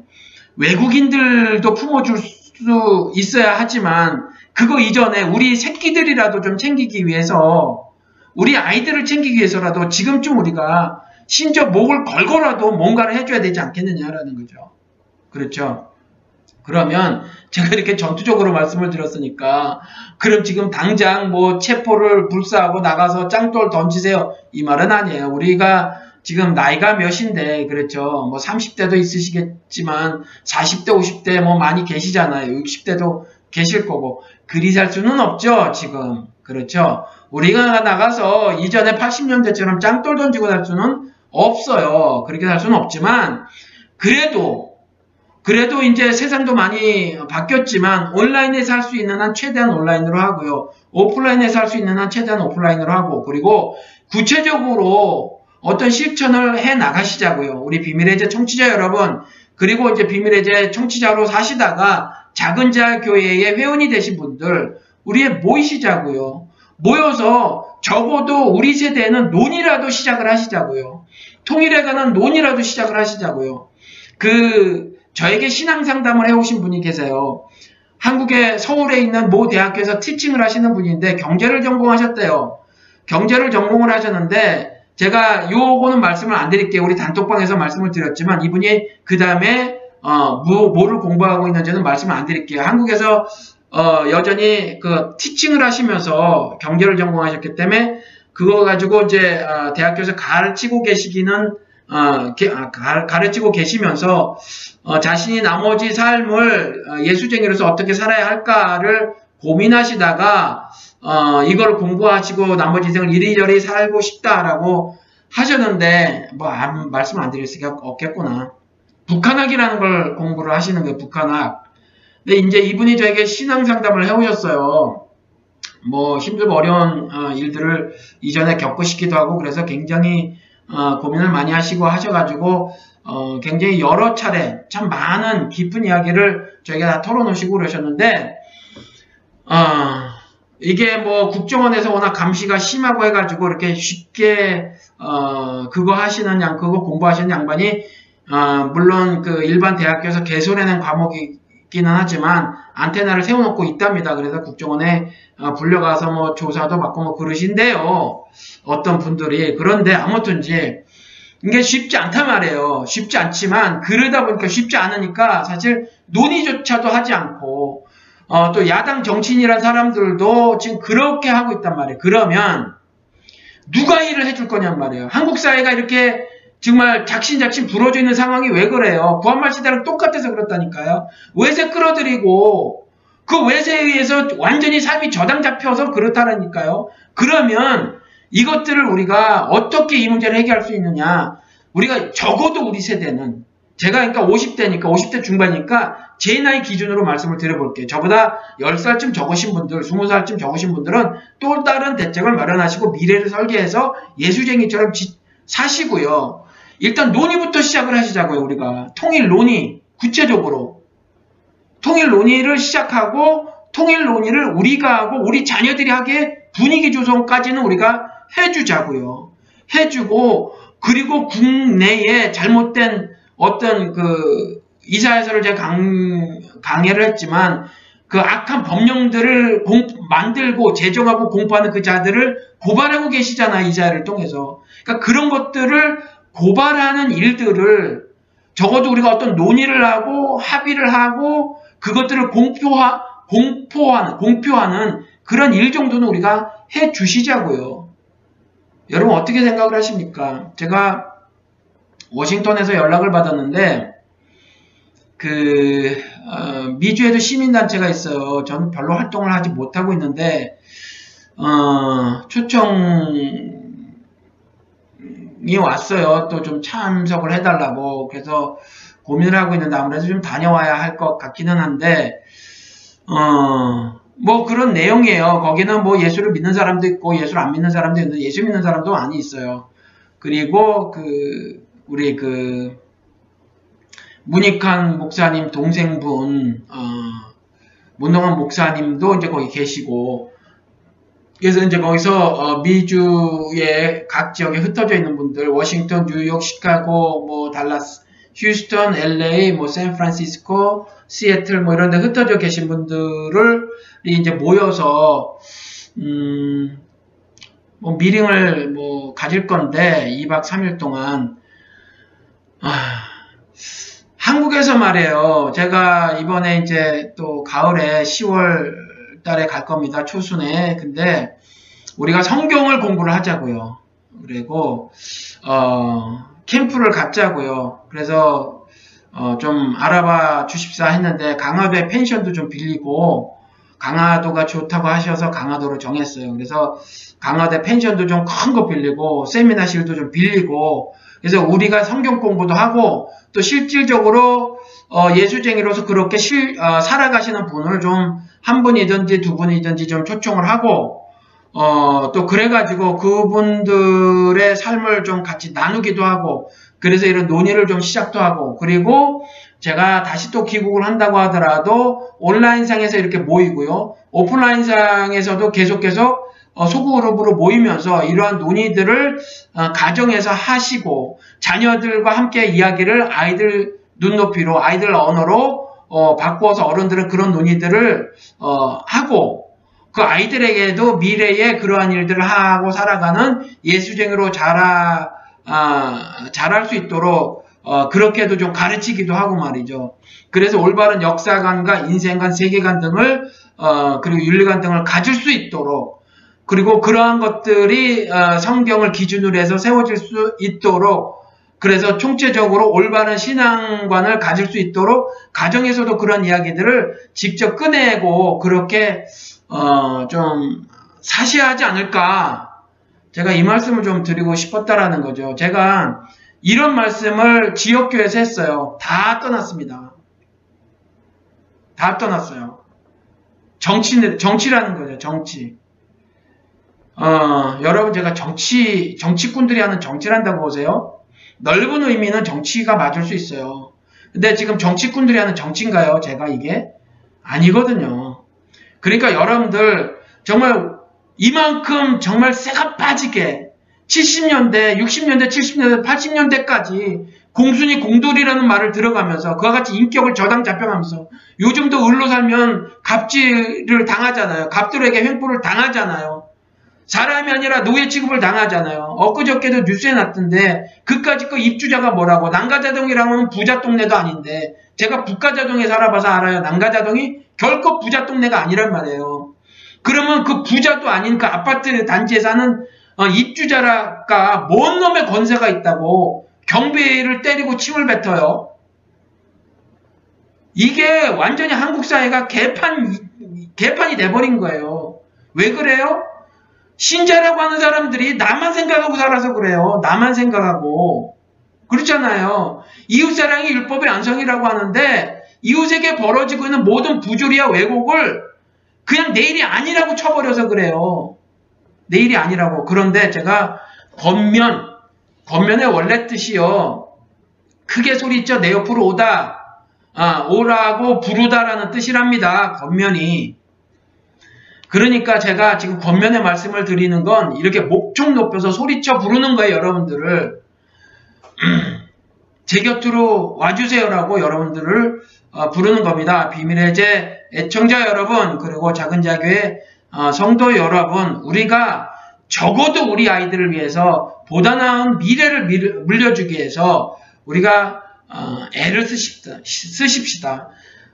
외국인들도 품어줄 수 있어야 하지만 그거 이전에 우리 새끼들이라도 좀 챙기기 위해서 우리 아이들을 챙기기 위해서라도 지금쯤 우리가 심지어 목을 걸고라도 뭔가를 해줘야 되지 않겠느냐라는 거죠. 그렇죠. 그러면 제가 이렇게 전투적으로 말씀을 드렸으니까 그럼 지금 당장 뭐 체포를 불사하고 나가서 짱돌 던지세요 이 말은 아니에요. 우리가 지금 나이가 몇인데, 그렇죠. 뭐 30대도 있으시겠지만, 40대, 50대 뭐 많이 계시잖아요. 60대도 계실 거고, 그리 살 수는 없죠, 지금. 그렇죠. 우리가 나가서 이전에 80년대처럼 짱돌 던지고 살 수는 없어요. 그렇게 살 수는 없지만, 그래도, 그래도 이제 세상도 많이 바뀌었지만, 온라인에서 할 수 있는 한 최대한 온라인으로 하고요. 오프라인에서 할 수 있는 한 최대한 오프라인으로 하고, 그리고 구체적으로 어떤 실천을 해 나가시자고요. 우리 비밀의 제 청취자 여러분, 그리고 이제 비밀의 제 청취자로 사시다가 작은 자 교회의 회원이 되신 분들, 우리에 모이시자고요. 모여서 적어도 우리 세대는 논이라도 시작을 하시자고요. 통일에 관한 논이라도 시작을 하시자고요. 그 저에게 신앙 상담을 해오신 분이 계세요. 한국의 서울에 있는 모 대학교에서 티칭을 하시는 분인데 경제를 전공하셨대요. 경제를 전공을 하셨는데 제가 요거는 말씀을 안 드릴게요. 우리 단톡방에서 말씀을 드렸지만 이분이 그 다음에 어, 뭐, 뭐를 공부하고 있는지는 말씀을 안 드릴게요. 한국에서 어, 여전히 그 티칭을 하시면서 경제를 전공하셨기 때문에 그거 가지고 이제 어, 대학교에서 가르치고 계시기는 어, 게, 아, 가르치고 계시면서 어, 자신이 나머지 삶을 어, 예수쟁이로서 어떻게 살아야 할까를 고민하시다가 어, 이걸 공부하시고 나머지 인생을 이리저리 살고 싶다라고 하셨는데 뭐 안, 말씀 안 드릴 수가 없겠구나. 북한학이라는 걸 공부를 하시는 거예요. 북한학. 근데 이제 이분이 저에게 신앙 상담을 해오셨어요. 뭐 힘들고 어려운 어, 일들을 이전에 겪으시기도 하고 그래서 굉장히 어, 고민을 많이 하시고 하셔가지고 어, 굉장히 여러 차례 참 많은 깊은 이야기를 저에게 다 털어놓으시고 그러셨는데 어, 이게 뭐 국정원에서 워낙 감시가 심하고 해가지고 이렇게 쉽게 어, 그거 하시는 양 그거 공부하시는 양반이 어, 물론 그 일반 대학교에서 개설해낸 과목이기는 하지만 안테나를 세워놓고 있답니다. 그래서 국정원에 어, 불려가서 뭐 조사도 받고 뭐 그러신데요. 어떤 분들이 그런데 아무튼지 이게 쉽지 않단 말이에요. 쉽지 않지만 그러다 보니까 쉽지 않으니까 사실 논의조차도 하지 않고 어, 또 야당 정치인이란 사람들도 지금 그렇게 하고 있단 말이에요. 그러면 누가 일을 해줄 거냔 말이에요. 한국 사회가 이렇게 정말 작신작신 부러져 있는 상황이 왜 그래요? 구한말 시대랑 똑같아서 그렇다니까요. 외세 끌어들이고 그 외세에 의해서 완전히 삶이 저당 잡혀서 그렇다라니까요. 그러면 이것들을 우리가 어떻게 이 문제를 해결할 수 있느냐? 우리가 적어도 우리 세대는 제가 그러니까 50대니까 50대 중반이니까 제 나이 기준으로 말씀을 드려볼게요. 저보다 10살쯤 적으신 분들, 20살쯤 적으신 분들은 또 다른 대책을 마련하시고 미래를 설계해서 예수쟁이처럼 지, 사시고요. 일단 논의부터 시작을 하시자고요. 우리가 통일 논의 구체적으로 통일 논의를 시작하고 통일 논의를 우리가 하고 우리 자녀들이 하게 분위기 조성까지는 우리가 해주자고요. 해주고 그리고 국내에 잘못된 어떤 그 이사야서를 제가 강, 강해를 했지만 그 악한 법령들을 공, 만들고 제정하고 공부하는 그 자들을 고발하고 계시잖아 이자야를 통해서 그러니까 그런 것들을 고발하는 일들을 적어도 우리가 어떤 논의를 하고 합의를 하고 그것들을 공표하 공포하는 공표하는 그런 일 정도는 우리가 해 주시자고요. 여러분 어떻게 생각을 하십니까? 제가 워싱턴에서 연락을 받았는데 그 어, 미주에도 시민단체가 있어요. 저는 별로 활동을 하지 못하고 있는데 어, 초청이 왔어요. 또 좀 참석을 해달라고 그래서 고민을 하고 있는데 아무래도 좀 다녀와야 할 것 같기는 한데 어, 뭐 그런 내용이에요. 거기는 뭐 예수를 믿는 사람도 있고 예수를 안 믿는 사람도 있는데 예수 믿는 사람도 많이 있어요. 그리고 그 우리 그 문익환 목사님 동생분 어, 문동환 목사님도 이제 거기 계시고 그래서 이제 거기서 어, 미주의 각 지역에 흩어져 있는 분들 워싱턴, 뉴욕, 시카고, 뭐 달라스, 휴스턴, LA, 뭐 샌프란시스코, 시애틀 뭐 이런 데 흩어져 계신 분들을 이제 모여서 음, 뭐 미링을 뭐 가질 건데 2박 3일 동안 아, 한국에서 말이에요. 제가 이번에 이제 또 가을에 10월 달에 갈 겁니다. 초순에. 근데 우리가 성경을 공부를 하자고요. 그리고 어, 캠프를 갖자고요. 그래서 어, 좀 알아봐 주십사 했는데 강화도에 펜션도 좀 빌리고 강화도가 좋다고 하셔서 강화도로 정했어요. 그래서 강화도 펜션도 좀 큰 거 빌리고 세미나실도 좀 빌리고 그래서 우리가 성경 공부도 하고 또 실질적으로 어, 예수쟁이로서 그렇게 실, 어, 살아가시는 분을 좀 한 분이든지 두 분이든지 좀 초청을 하고 어, 또 그래가지고 그분들의 삶을 좀 같이 나누기도 하고 그래서 이런 논의를 좀 시작도 하고 그리고 제가 다시 또 귀국을 한다고 하더라도 온라인상에서 이렇게 모이고요. 오프라인상에서도 계속 계속 어, 소그룹으로 모이면서 이러한 논의들을 어, 가정에서 하시고 자녀들과 함께 이야기를 아이들 눈높이로 아이들 언어로 어, 바꾸어서 어른들은 그런 논의들을 어, 하고 그 아이들에게도 미래에 그러한 일들을 하고 살아가는 예수쟁이로 자라 아, 잘할 수 있도록 어, 그렇게도 좀 가르치기도 하고 말이죠. 그래서 올바른 역사관과 인생관, 세계관 등을 어, 그리고 윤리관 등을 가질 수 있도록 그리고 그러한 것들이 어, 성경을 기준으로 해서 세워질 수 있도록 그래서 총체적으로 올바른 신앙관을 가질 수 있도록 가정에서도 그런 이야기들을 직접 꺼내고 그렇게 어, 좀 사시하지 않을까 제가 이 말씀을 좀 드리고 싶었다라는 거죠. 제가 이런 말씀을 지역교회에서 했어요. 다 떠났습니다. 다 떠났어요. 정치, 정치라는 거죠. 정치. 어, 여러분 제가 정치, 정치꾼들이 하는 정치를 한다고 보세요. 넓은 의미는 정치가 맞을 수 있어요. 근데 지금 정치꾼들이 하는 정치인가요? 제가 이게? 아니거든요. 그러니까 여러분들 정말 이만큼 정말 쇠가 빠지게 70년대, 60년대, 70년대, 80년대까지 공순이 공돌이라는 말을 들어가면서 그와 같이 인격을 저당 잡혀가면서 요즘도 을로 살면 갑질을 당하잖아요. 갑들에게 횡포를 당하잖아요. 사람이 아니라 노예 취급을 당하잖아요. 엊그저께도 뉴스에 났던데 그까지 그 입주자가 뭐라고 난가자동이라면 부자 동네도 아닌데 제가 북가자동에 살아봐서 알아요. 난가자동이 결코 부자 동네가 아니란 말이에요. 그러면 그 부자도 아닌 그 아파트 단지에 사는 어, 입주자라가 뭔 놈의 권세가 있다고 경비를 때리고 침을 뱉어요. 이게 완전히 한국 사회가 개판, 개판이 돼버린 거예요. 왜 그래요? 신자라고 하는 사람들이 나만 생각하고 살아서 그래요. 나만 생각하고. 그렇잖아요. 이웃사랑이 율법의 안성이라고 하는데 이웃에게 벌어지고 있는 모든 부조리와 왜곡을 그냥 내일이 아니라고 쳐버려서 그래요. 내일이 아니라고. 그런데 제가 겉면, 겉면의 원래 뜻이요. 크게 소리쳐 내 옆으로 오다. 아, 오라고 부르다라는 뜻이랍니다. 겉면이. 그러니까 제가 지금 겉면의 말씀을 드리는 건 이렇게 목청 높여서 소리쳐 부르는 거예요, 여러분들을. 제 곁으로 와주세요라고 여러분들을 어, 부르는 겁니다. 비밀의 제 애청자 여러분 그리고 작은 자교의 어, 성도 여러분 우리가 적어도 우리 아이들을 위해서 보다 나은 미래를 물려주기 위해서 우리가 어, 애를 쓰십시다. 쓰십시다.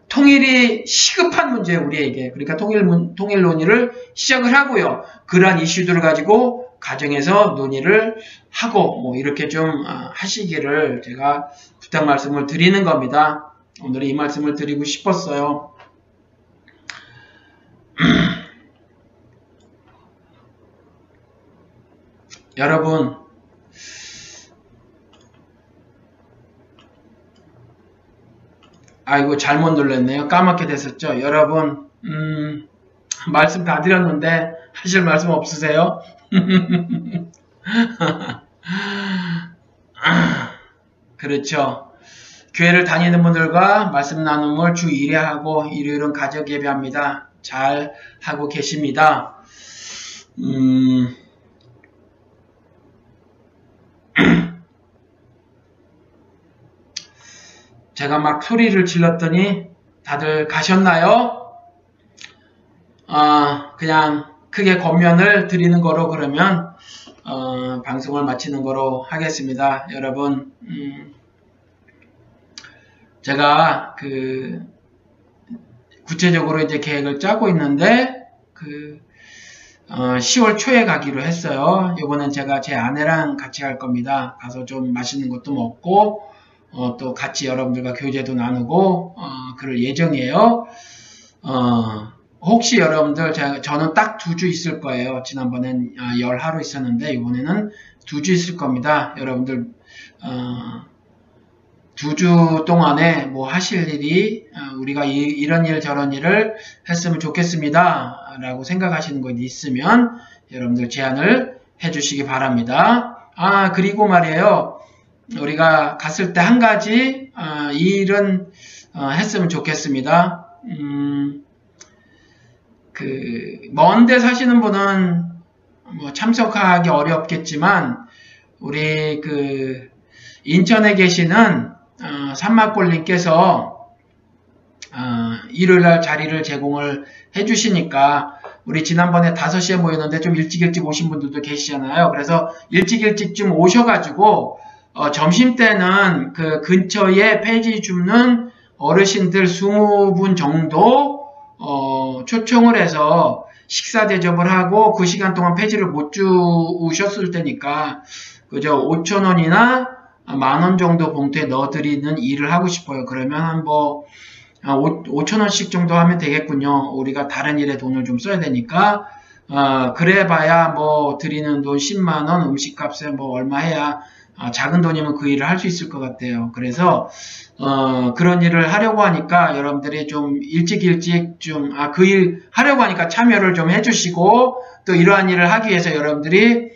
통일이 시급한 문제예요, 우리에게. 그러니까 통일, 통일 논의를 시작을 하고요. 그러한 이슈들을 가지고 가정에서 논의를 하고, 뭐, 이렇게 좀 하시기를 제가 부탁 말씀을 드리는 겁니다. 오늘은 이 말씀을 드리고 싶었어요. 여러분, 아이고 잘못 눌렀네요. 까맣게 됐었죠. 여러분, 음, 말씀 다 드렸는데 하실 말씀 없으세요? 그렇죠. 교회를 다니는 분들과 말씀 나눔을 주 1회 하고 일요일은 가족 예배합니다. 잘 하고 계십니다. 음, 제가 막 소리를 질렀더니 다들 가셨나요? 어, 그냥 크게 겉면을 드리는 거로 그러면 어, 방송을 마치는 거로 하겠습니다. 여러분 음, 제가 그 구체적으로 이제 계획을 짜고 있는데 그 어, 10월 초에 가기로 했어요. 이번엔 제가 제 아내랑 같이 갈 겁니다. 가서 좀 맛있는 것도 먹고 어, 또 같이 여러분들과 교제도 나누고 어, 그럴 예정이에요. 어, 혹시 여러분들 제가, 저는 딱 두 주 있을 거예요. 지난번엔 아, 열 하루 있었는데 이번에는 두 주 있을 겁니다. 여러분들 어, 두주 동안에 뭐 하실 일이 어, 우리가 이, 런 일 저런 일을 했으면 좋겠습니다. 라고 생각하시는 것 있으면 여러분들 제안을 해주시기 바랍니다. 아 그리고 말이에요. 우리가 갔을 때 한 가지 어, 이 일은 어, 했으면 좋겠습니다. 음, 그 먼데 사시는 분은 뭐 참석하기 어렵겠지만 우리 그 인천에 계시는 어, 산마골님께서 어, 일요일 날 자리를 제공을 해주시니까 우리 지난번에 5시에 모였는데 좀 일찍 일찍 오신 분들도 계시잖아요. 그래서 일찍 일찍 좀 오셔가지고 어, 점심때는 그 근처에 폐지 줍는 어르신들 20분 정도 어, 초청을 해서 식사 대접을 하고 그 시간 동안 폐지를 못 주셨을 때니까 그저 5천 원이나 만 원 정도 봉투에 넣어드리는 일을 하고 싶어요. 그러면 한뭐 5천 원씩 아, 정도 하면 되겠군요. 우리가 다른 일에 돈을 좀 써야 되니까 어, 그래봐야 뭐 드리는 돈 10만 원 음식값에 뭐 얼마 해야 어, 작은 돈이면 그 일을 할 수 있을 것 같아요. 그래서 어, 그런 일을 하려고 하니까 여러분들이 좀 일찍 일찍 좀 아 그 일 하려고 하니까 참여를 좀 해주시고 또 이러한 일을 하기 위해서 여러분들이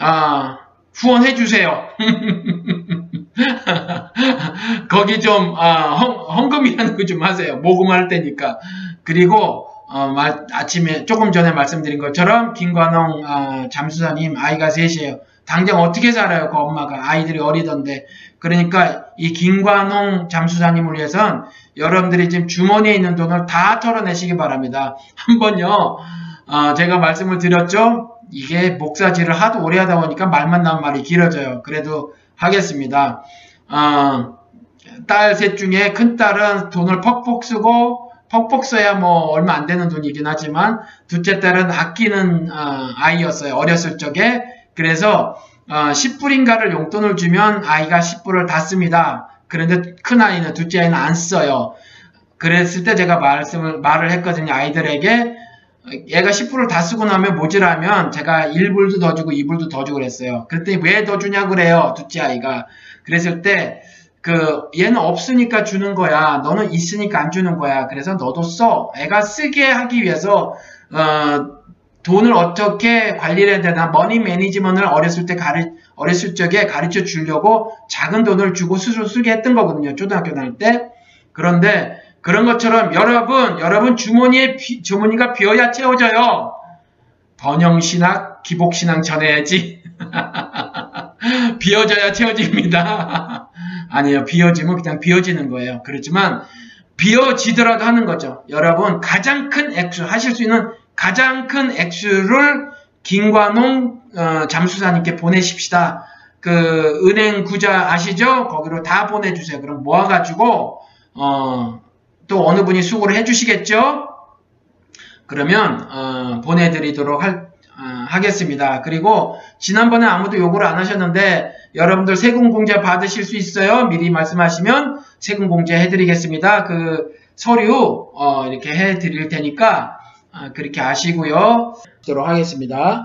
아 후원해 주세요. 거기 좀 아, 헌, 금이라는 거 좀 하세요. 모금할 때니까. 그리고 어, 말, 아침에 조금 전에 말씀드린 것처럼 김관홍 아, 잠수사님 아이가 셋이에요. 당장 어떻게 살아요? 그 엄마가 아이들이 어리던데. 그러니까 이 김관홍 잠수사님을 위해선 여러분들이 지금 주머니에 있는 돈을 다 털어내시기 바랍니다. 한번요. 어, 제가 말씀을 드렸죠. 이게 목사질을 하도 오래 하다 보니까 말만 나온 말이 길어져요. 그래도 하겠습니다. 어, 딸 셋 중에 큰 딸은 돈을 퍽퍽 쓰고 퍽퍽 써야 뭐 얼마 안 되는 돈이긴 하지만 둘째 딸은 아끼는 어, 아이였어요. 어렸을 적에. 그래서 어, 10불인가를 용돈을 주면 아이가 10불을 다 씁니다. 그런데 큰 아이는 둘째 아이는 안 써요. 그랬을 때 제가 말씀을 말을 했거든요. 아이들에게 얘가 10불을 다 쓰고 나면 모자라면 제가 1불도 더 주고 2불도 더 주고 그랬어요. 그랬더니 왜 더 주냐 그래요. 둘째 아이가. 그랬을 때 그 얘는 없으니까 주는 거야. 너는 있으니까 안 주는 거야. 그래서 너도 써. 애가 쓰게 하기 위해서 어, 돈을 어떻게 관리를 해야 되나 머니 매니지먼트를 어렸을 때 가르 어렸을 적에 가르쳐 주려고 작은 돈을 주고 스스로 쓰게 했던 거거든요. 초등학교 다닐 때. 그런데 그런 것처럼 여러분, 여러분 주머니에 비, 주머니가 비어야 채워져요. 번영 신학, 기복 신앙 전해야지. 비어져야 채워집니다. 아니요, 비어지면 그냥 비어지는 거예요. 그렇지만 비어지더라도 하는 거죠. 여러분, 가장 큰 액수, 하실 수 있는 가장 큰 액수를 김관홍 어, 잠수사님께 보내십시다. 그 은행 구자 아시죠? 거기로 다 보내주세요. 그럼 모아가지고 어, 또 어느 분이 수고를 해주시겠죠? 그러면 어, 보내드리도록 할, 어, 하겠습니다. 그리고 지난번에 아무도 요구를 안 하셨는데 여러분들 세금 공제 받으실 수 있어요? 미리 말씀하시면 세금 공제 해드리겠습니다. 그 서류 어, 이렇게 해드릴 테니까 어, 그렇게 아시고요. 하도록 하겠습니다.